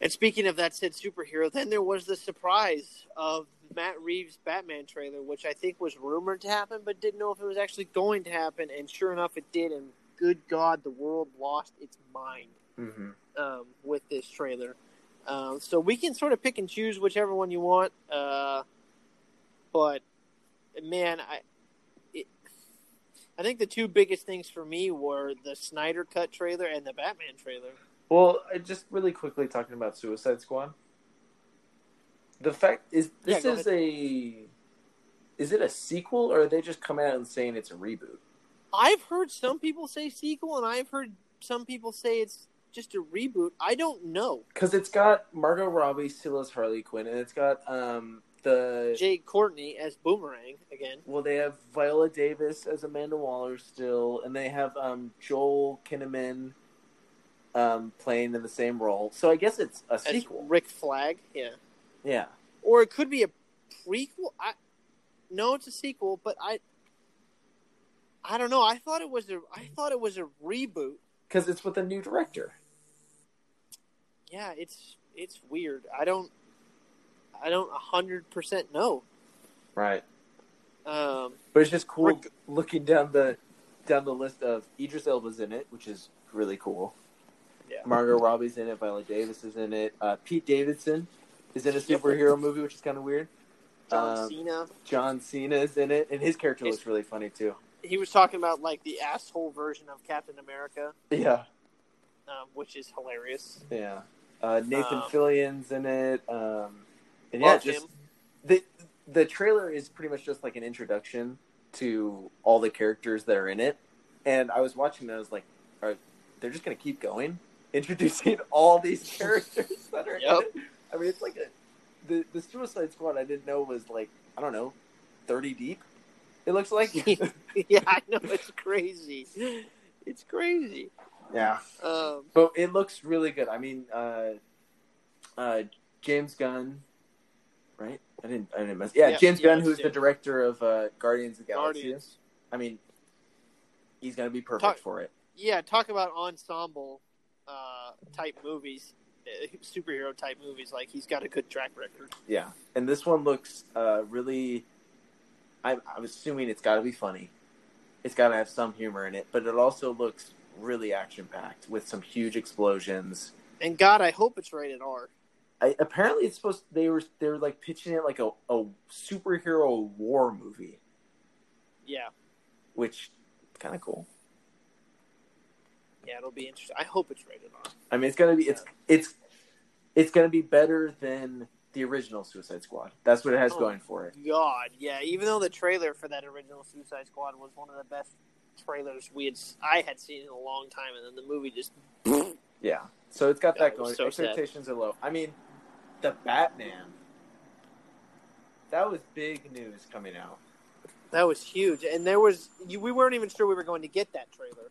And speaking of that said superhero, then there was the surprise of Matt Reeves' Batman trailer, which I think was rumored to happen, but didn't know if it was actually going to happen. And sure enough, it did. And good God, the world lost its mind Mm-hmm. um, with this trailer. Um, so we can sort of pick and choose whichever one you want. Uh, but man, I I think the two biggest things for me were the Snyder Cut trailer and the Batman trailer. Well, I just really quickly talking about Suicide Squad. The fact is, this go is a. Is it a sequel, or are they just coming out and saying it's a reboot? I've heard some people say sequel, and I've heard some people say it's just a reboot. I don't know. Because it's got Margot Robbie still as Harley Quinn, and it's got um the Jai Courtney as Boomerang again. well, they have Viola Davis as Amanda Waller still, and they have um Joel Kinnaman um playing in the same role. So I guess it's a As sequel. Rick Flag, yeah. Yeah. or it could be a prequel. I no, it's a sequel, but I I don't know. I thought it was a I thought it was a reboot. Because it's with a new director. Yeah, it's it's weird. I don't I don't a hundred percent know. Right. Um, But it's just cool Rick- looking down the down the list of Idris Elba's in it, which is really cool. Yeah. Margot Robbie's in it. Viola Davis is in it. Uh, Pete Davidson is in a superhero movie, which is kind of weird. John Um, Cena. John Cena is in it, and his character It's- looks really funny too. He was talking about like the asshole version of Captain America, Yeah, um, which is hilarious. yeah. Uh, Nathan Um, Fillion's in it, um, and yeah, Love just him. the the trailer is pretty much just like an introduction to all the characters that are in it. And I was watching, and I was like, "Are they're just gonna keep going, introducing all these characters that are Yep. in it?" I mean, it's like a the the Suicide Squad. I didn't know was like I don't know, thirty deep. It looks like yeah, I know it's crazy. It's crazy. yeah, Um, but it looks really good. I mean, uh, uh, James Gunn, right? I didn't. I didn't mess. Yeah, Yeah, James yeah, Gunn, who's the director of uh, Guardians of the Galaxy. Guardians. I mean, he's gonna be perfect Talk- for it. Yeah, talk about ensemble uh, type movies, uh, superhero type movies. Like he's got a good track record. Yeah, and this one looks uh, really. I'm, I'm assuming it's got to be funny. it's got to have some humor in it, but it also looks really action packed with some huge explosions. And God, I hope it's rated R. I, apparently, it's supposed they were they were like pitching it like a, a superhero war movie, Yeah, which kind of cool. yeah, it'll be interesting. I hope it's rated R. I mean, it's gonna be it's it's it's gonna be better than the original Suicide Squad. That's what it has Oh. going for it. God, yeah. Even though the trailer for that original Suicide Squad was one of the best trailers we had I had seen in a long time, and then the movie just Yeah. So it's got Yeah, that it going. so sad. Expectations are low. I mean, the Batman. That was big news coming out. that was huge, and there was you, we weren't even sure we were going to get that trailer.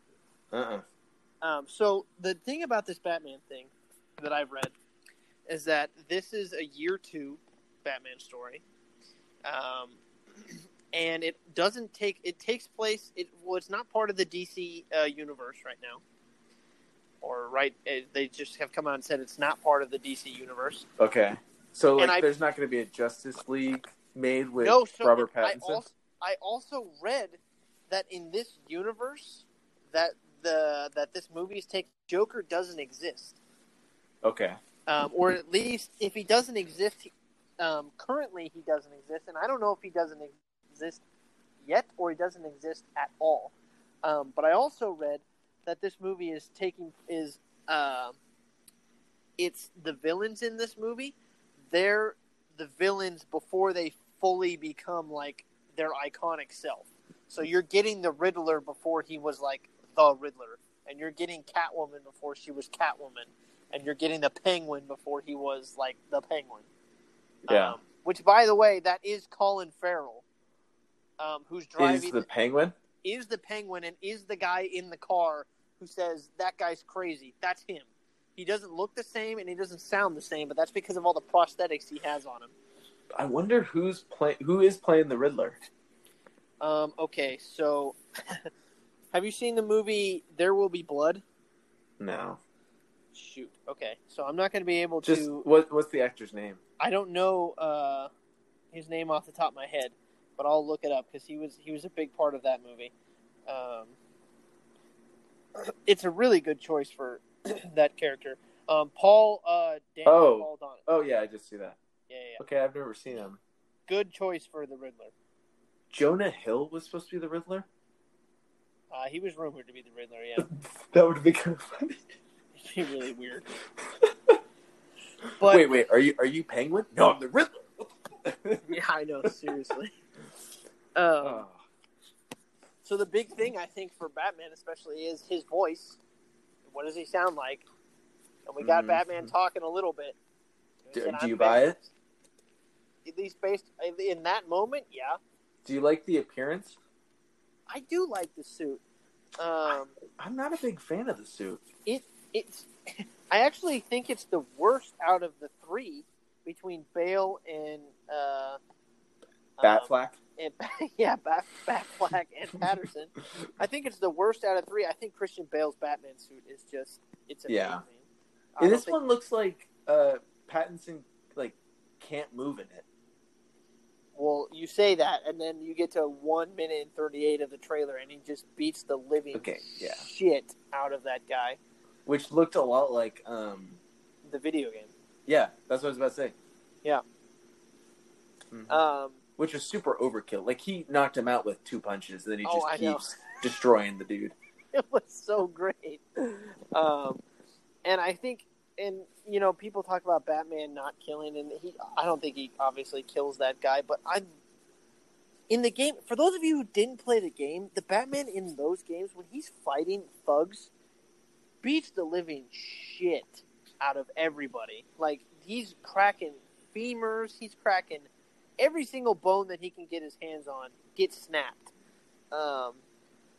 Uh. uh Um, so the thing about this Batman thing that I've read is that this is a year two Batman story, um, and it doesn't take. It takes place. It well, it's not part of the DC uh, universe right now, or right. uh they just have come out and said it's not part of the DC universe. Okay. So like, I- there's not going to be a Justice League made with no, so Robert I Pattinson. also, I also read that in this universe that the that this movie is taking Joker doesn't exist. Okay. um, or at least if he doesn't exist, he- um, currently he doesn't exist, and I don't know if he doesn't exist yet or he doesn't exist at all. Um, but I also read that this movie is taking is uh, it's the villains in this movie. They're the villains before they fully become like their iconic self. So you're getting the Riddler before he was like the Riddler, and you're getting Catwoman before she was Catwoman, and you're getting the Penguin before he was like the Penguin. Yeah. Um, which, by the way, that is Colin Farrell, um, who's driving Is the Penguin? Is the penguin and is the guy in the car who says that guy's crazy. That's him. He doesn't look the same and he doesn't sound the same, but that's because of all the prosthetics he has on him. I wonder who's play who is playing the Riddler. Um, okay, so have you seen the movie There Will Be Blood? No. Shoot. Okay, so I'm not going to be able Just to. what what's the actor's name? I don't know uh, his name off the top of my head, but I'll look it up because he was he was a big part of that movie. Um, it's a really good choice for that character. Um, Paul uh, Daniel Oh. Paul Donovan. Oh yeah, I just see that. Yeah, yeah, yeah. Okay, I've never seen him. Good choice for the Riddler. Jonah Hill was supposed to be the Riddler. Uh, he was rumored to be the Riddler. Yeah, that would be kind of funny. it'd be really weird. But wait, wait, are you are you Penguin? No, I'm the Riddler. yeah, I know. Seriously. Um, Oh. So the big thing I think for Batman, especially, is his voice. What does he sound like? And we got Mhm. Batman talking a little bit. Do- do you buy Batman." At least based in that moment, yeah, Do you like the appearance? I do like the suit. Um, I'm not a big fan of the suit. It it's, I actually think it's the worst out of the three between Bale and uh, um, Batfleck. And yeah, Bat, Black and Patterson. I think it's the worst out of three. I think Christian Bale's Batman suit is just it's amazing. Yeah. And this think- one looks like uh, Pattinson like can't move in it. Well, you say that, and then you get to one minute and thirty-eight of the trailer, and he just beats the living Okay, yeah. shit out of that guy. Which looked a lot like um The video game. yeah, that's what I was about to say. Yeah. Mhm. Um, Which was super overkill. Like he knocked him out with two punches, and then he Oh, just know. keeps destroying the dude. it was so great. Um, and I think, and you know, people talk about Batman not killing, and he, I don't think he obviously kills that guy, but I, in the game, for those of you who didn't play the game, the Batman in those games when he's fighting thugs, beats the living shit out of everybody. Like he's cracking femurs, he's cracking every single bone that he can get his hands on gets snapped. Um,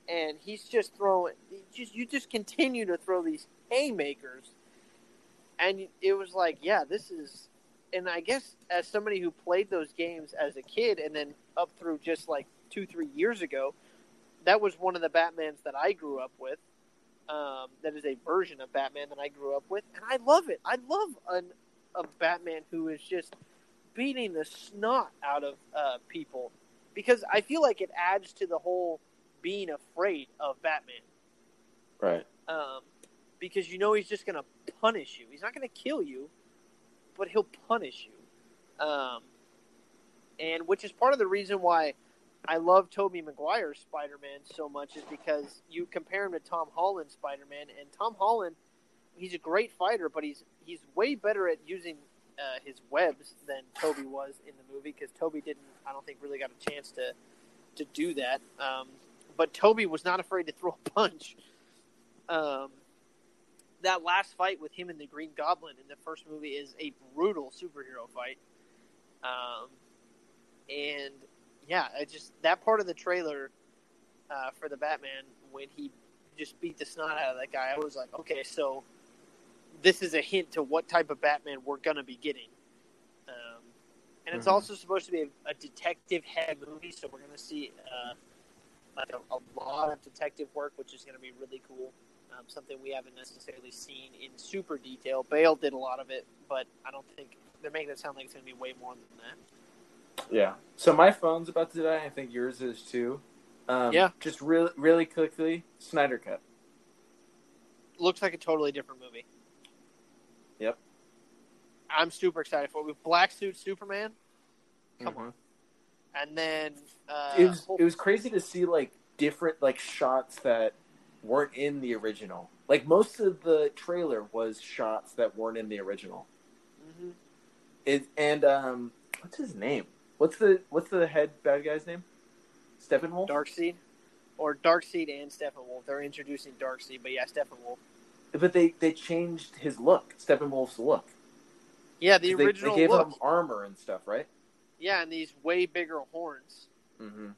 and he's just throwing just you just continue to throw these haymakers. And it was like yeah this is and i guess as somebody who played those games as a kid and then up through just like two three years ago that was one of the batmans that i grew up with. Um, that is a version of batman that i grew up with. And i love it. I love an, a batman who is just beating the snot out of uh, people because i feel like it adds to the whole being afraid of Batman. Right. Um, because you know he's just going to punish you. He's not going to kill you, but he'll punish you. Um, and which is part of the reason why I love Tobey Maguire's Spider-Man so much is because you compare him to Tom Holland's Spider-Man, and Tom Holland, he's a great fighter, but he's he's way better at using uh, his webs than Tobey was in the movie because Tobey didn't, I don't think, really got a chance to to do that. Um, but Tobey was not afraid to throw a punch. Um, that last fight with him and the Green Goblin in the first movie is a brutal superhero fight. Um, and yeah, I just that part of the trailer uh, for the Batman when he just beat the snot out of that guy, I was like, okay, so this is a hint to what type of Batman we're gonna be getting. Um, and it's Mhm. also supposed to be a, a detective head movie, so we're gonna see uh, like a, a lot of detective work, which is gonna be really cool. Um, something we haven't necessarily seen in super detail. Bale did a lot of it, but I don't think they're making it sound like it's gonna be way more than that. Yeah. So my phone's about to die. I think yours is too. Um, Yeah. Just really, really quickly, Snyder Cut. looks like a totally different movie. I'm super excited for it. With Black Suit Superman, Come Mhm. on. and then uh, It was it was crazy to see like different like shots that weren't in the original. Like most of the trailer was shots that weren't in the original. Mhm. It and um, what's his name? What's the what's the head bad guy's name? Steppenwolf. Darkseid, or Darkseid and Steppenwolf. They're introducing Darkseid, but yeah, Steppenwolf. But they they changed his look, Steppenwolf's look. Yeah, the they, original they gave look. him armor and stuff, right? Yeah, and these way bigger horns, Mm-hmm.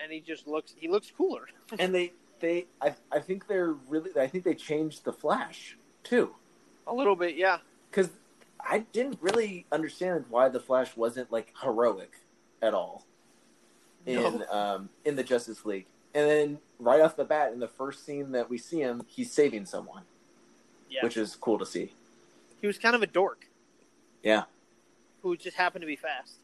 and he just looks he looks cooler. and they they I, I think they're really I think they changed the Flash too a little bit, yeah. because I didn't really understand why the Flash wasn't like heroic at all in No. um, in the Justice League, and then right off the bat in the first scene that we see him, he's saving someone, Yeah, which is cool to see. he was kind of a dork Yeah, who just happened to be fast.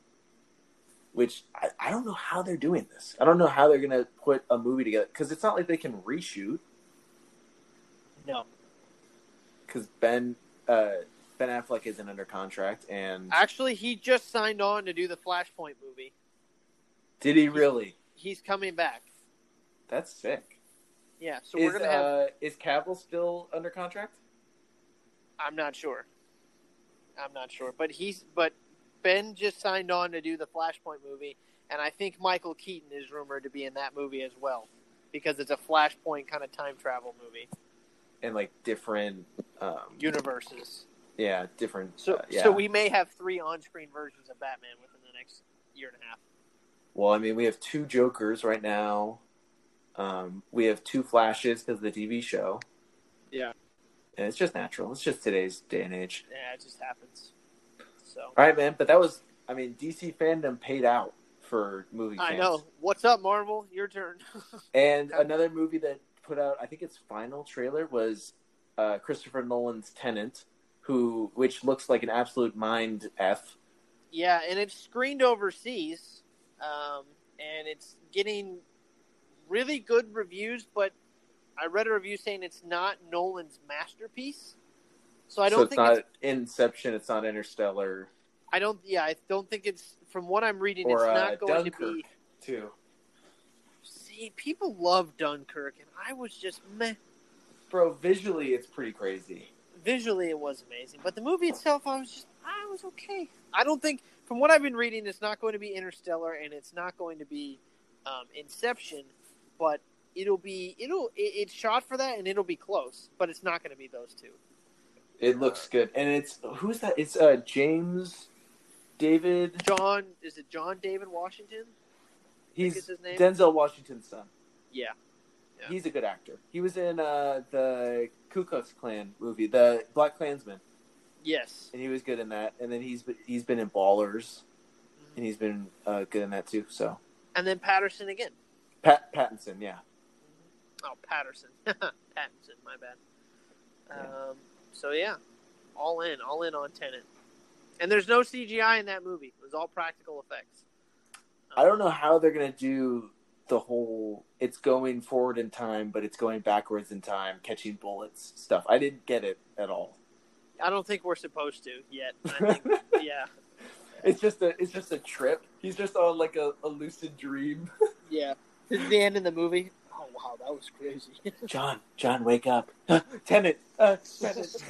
which I, I don't know how they're doing this. I don't know how they're gonna put a movie together because it's not like they can reshoot No, because Ben uh, Ben Affleck isn't under contract and actually, he just signed on to do the Flashpoint movie. did he really? He's coming back. That's sick. Yeah, so is, we're gonna have. uh, is Cavill still under contract? I'm not sure. I'm not sure, but he's but Ben just signed on to do the Flashpoint movie, and I think Michael Keaton is rumored to be in that movie as well, because it's a Flashpoint kind of time travel movie And like different, um, universes. yeah, different. So uh, yeah. so we may have three on-screen versions of Batman within the next year and a half. Well, I mean, we have two Jokers right now. Um, we have two Flashes because of the TV show. Yeah. It's just natural. It's just today's day and age. Yeah, it just happens. So All right, man. But that was, I mean, DC fandom paid out for movie fans. I know. What's up, Marvel? Your turn. And another movie that put out, I think its final trailer was uh, Christopher Nolan's Tenet, who, which looks like an absolute mind f. Yeah, and it's screened overseas, um, and it's getting really good reviews. But I read a review saying it's not Nolan's masterpiece. So I don't so it's think not it's. Inception. It's not Interstellar I don't. Yeah, I don't think it's. From what I'm reading, or it's uh, not going Dunkirk to be. too. See, people love Dunkirk, and I was just meh. Bro, visually it's pretty crazy. Visually, it was amazing, but the movie itself, I was just, I was okay. I don't think, from what I've been reading, it's not going to be Interstellar, and it's not going to be um, Inception, but it'll be, it'll, it, it's shot for that, and it'll be close, but it's not going to be those two. It looks good, and it's who's that? It's uh James David. John, is it John David Washington? He's his name? Denzel Washington's son. Yeah. Yeah. He's a good actor. He was in uh the Ku Klux Klan movie, the Black Klansman, Yes. and he was good in that. And then he's he's been in Ballers, and he's been uh, good in that too. So And then Patterson again. Pat Pattinson, yeah. Oh, Patterson. Pattinson, my bad. Yeah. Um, so yeah, all in, all in on Tenet. And there's no CGI in that movie. It was all practical effects. I don't know how they're gonna do the whole it's going forward in time, but it's going backwards in time, catching bullets stuff. I didn't get it at all. I don't think we're supposed to yet. I think, yeah, It's just a it's just a trip. He's just on like a, a lucid dream. yeah. This is the end of the movie. Wow, that was crazy. John, John, wake up. Tenant, uh, Tenet.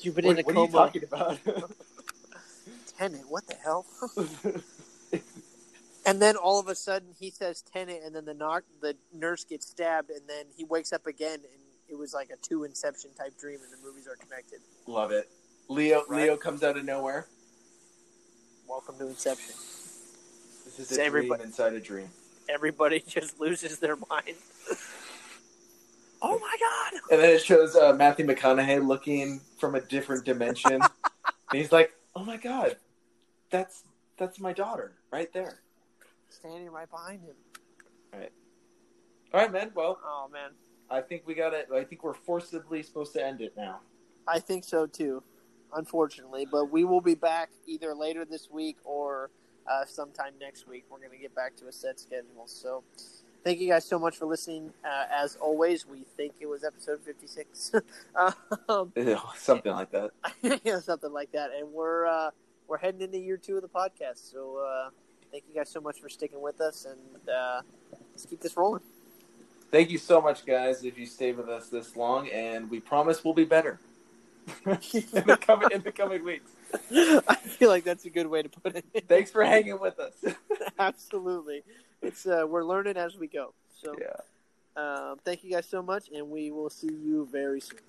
You've been what, in a what are you talking about? Tenet, what the hell? and then all of a sudden he says Tenant, and then the knock, the nurse gets stabbed, and then he wakes up again, and it was like a two Inception type dream, and the movies are connected. Love it. Leo Right. Leo comes out of nowhere. Welcome to Inception. This is So a everybody- dream inside a dream. Everybody just loses their mind. oh my god! And then it shows uh, Matthew McConaughey looking from a different dimension. and he's like, "Oh my god, that's that's my daughter right there." Standing right behind him. All right, all right, man. Well, Oh man, I think we got it. I think we're forcibly supposed to end it now. I think so too. Unfortunately, but we will be back either later this week or uh, sometime next week. We're going to get back to a set schedule. So, thank you guys so much for listening. Uh, as always, we think it was episode fifty-six, um, Something like that. yeah, something like that. And we're uh, we're heading into year two of the podcast. So, uh, thank you guys so much for sticking with us, and uh, let's keep this rolling. Thank you so much, guys, if you stayed with us this long, and we promise we'll be better in the coming in the coming weeks. I feel like that's a good way to put it. Thanks for hanging with us. Absolutely, it's uh, we're learning as we go. So, yeah. um, thank you guys so much, and we will see you very soon.